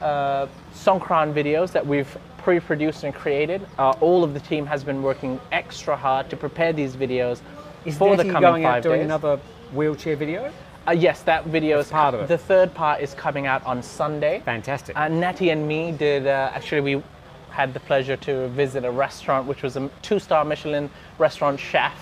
[SPEAKER 1] uh, Songkran videos that we've pre-produced and created. Uh, all of the team has been working extra hard to prepare these videos
[SPEAKER 2] Is
[SPEAKER 1] for the
[SPEAKER 2] Nettie
[SPEAKER 1] coming
[SPEAKER 2] going
[SPEAKER 1] five
[SPEAKER 2] out doing
[SPEAKER 1] days.
[SPEAKER 2] another wheelchair video?
[SPEAKER 1] Uh, yes, that video is
[SPEAKER 2] part of it.
[SPEAKER 1] The third part is coming out on Sunday.
[SPEAKER 2] Fantastic.
[SPEAKER 1] Uh, Natty and me did uh, actually we had the pleasure to visit a restaurant which was a two-star Michelin restaurant chef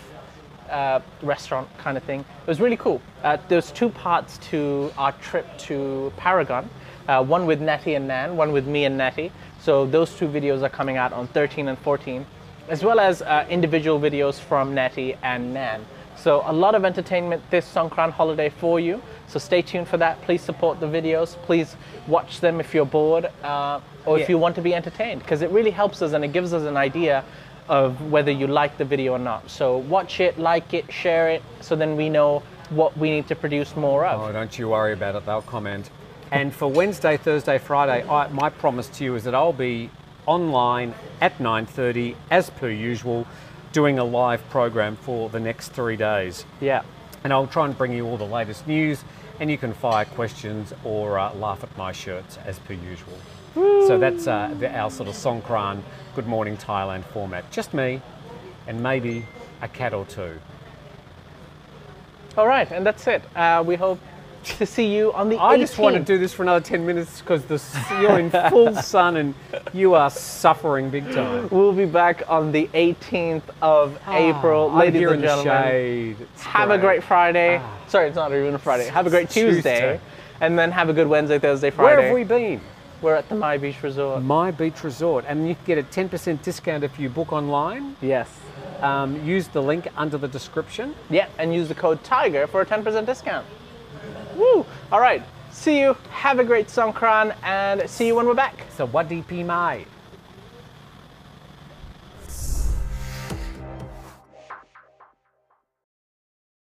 [SPEAKER 1] uh, restaurant kind of thing. It was really cool. Uh, there's two parts to our trip to Paragon. Uh, one with Natty and Nan, one with me and Natty. So those two videos are coming out on 13 and 14, as well as uh, individual videos from Natty and Nan. So a lot of entertainment this Songkran holiday for you. So stay tuned for that. Please support the videos. Please watch them if you're bored uh, or if you want to be entertained, because it really helps us and it gives us an idea of whether you like the video or not. So watch it, like it, share it, so then we know what we need to produce more of.
[SPEAKER 2] Oh, don't you worry about it. They'll comment. And for Wednesday, Thursday, Friday, I, my promise to you is that I'll be online at 9:30 as per usual, doing a live program for the next three days.
[SPEAKER 1] Yeah.
[SPEAKER 2] And I'll try and bring you all the latest news, and you can fire questions or uh, laugh at my shirts as per usual. So that's uh, the, our sort of Songkran Good Morning Thailand format. Just me, and maybe a cat or two.
[SPEAKER 1] All right, and that's it. Uh, we hope to see you on the
[SPEAKER 2] I just want to do this for another 10 minutes because you're in full [laughs] sun and you are suffering big time.
[SPEAKER 1] We'll be back on the 18th of April.
[SPEAKER 2] I'm
[SPEAKER 1] Ladies
[SPEAKER 2] here
[SPEAKER 1] and
[SPEAKER 2] in
[SPEAKER 1] gentlemen, have a great Friday. Sorry, it's not even a Friday. Have a great Tuesday.
[SPEAKER 2] Tuesday.
[SPEAKER 1] And then have a good Wednesday, Thursday, Friday.
[SPEAKER 2] Where have we been?
[SPEAKER 1] We're at the My Beach Resort.
[SPEAKER 2] My Beach Resort. And you can get a 10% discount if you book online.
[SPEAKER 1] Yes.
[SPEAKER 2] Um, use the link under the description.
[SPEAKER 1] Yeah, and use the code TIGER for a 10% discount. Woo! All right. See you. Have a great Songkran and see you when we're back.
[SPEAKER 2] So, what DP Mai?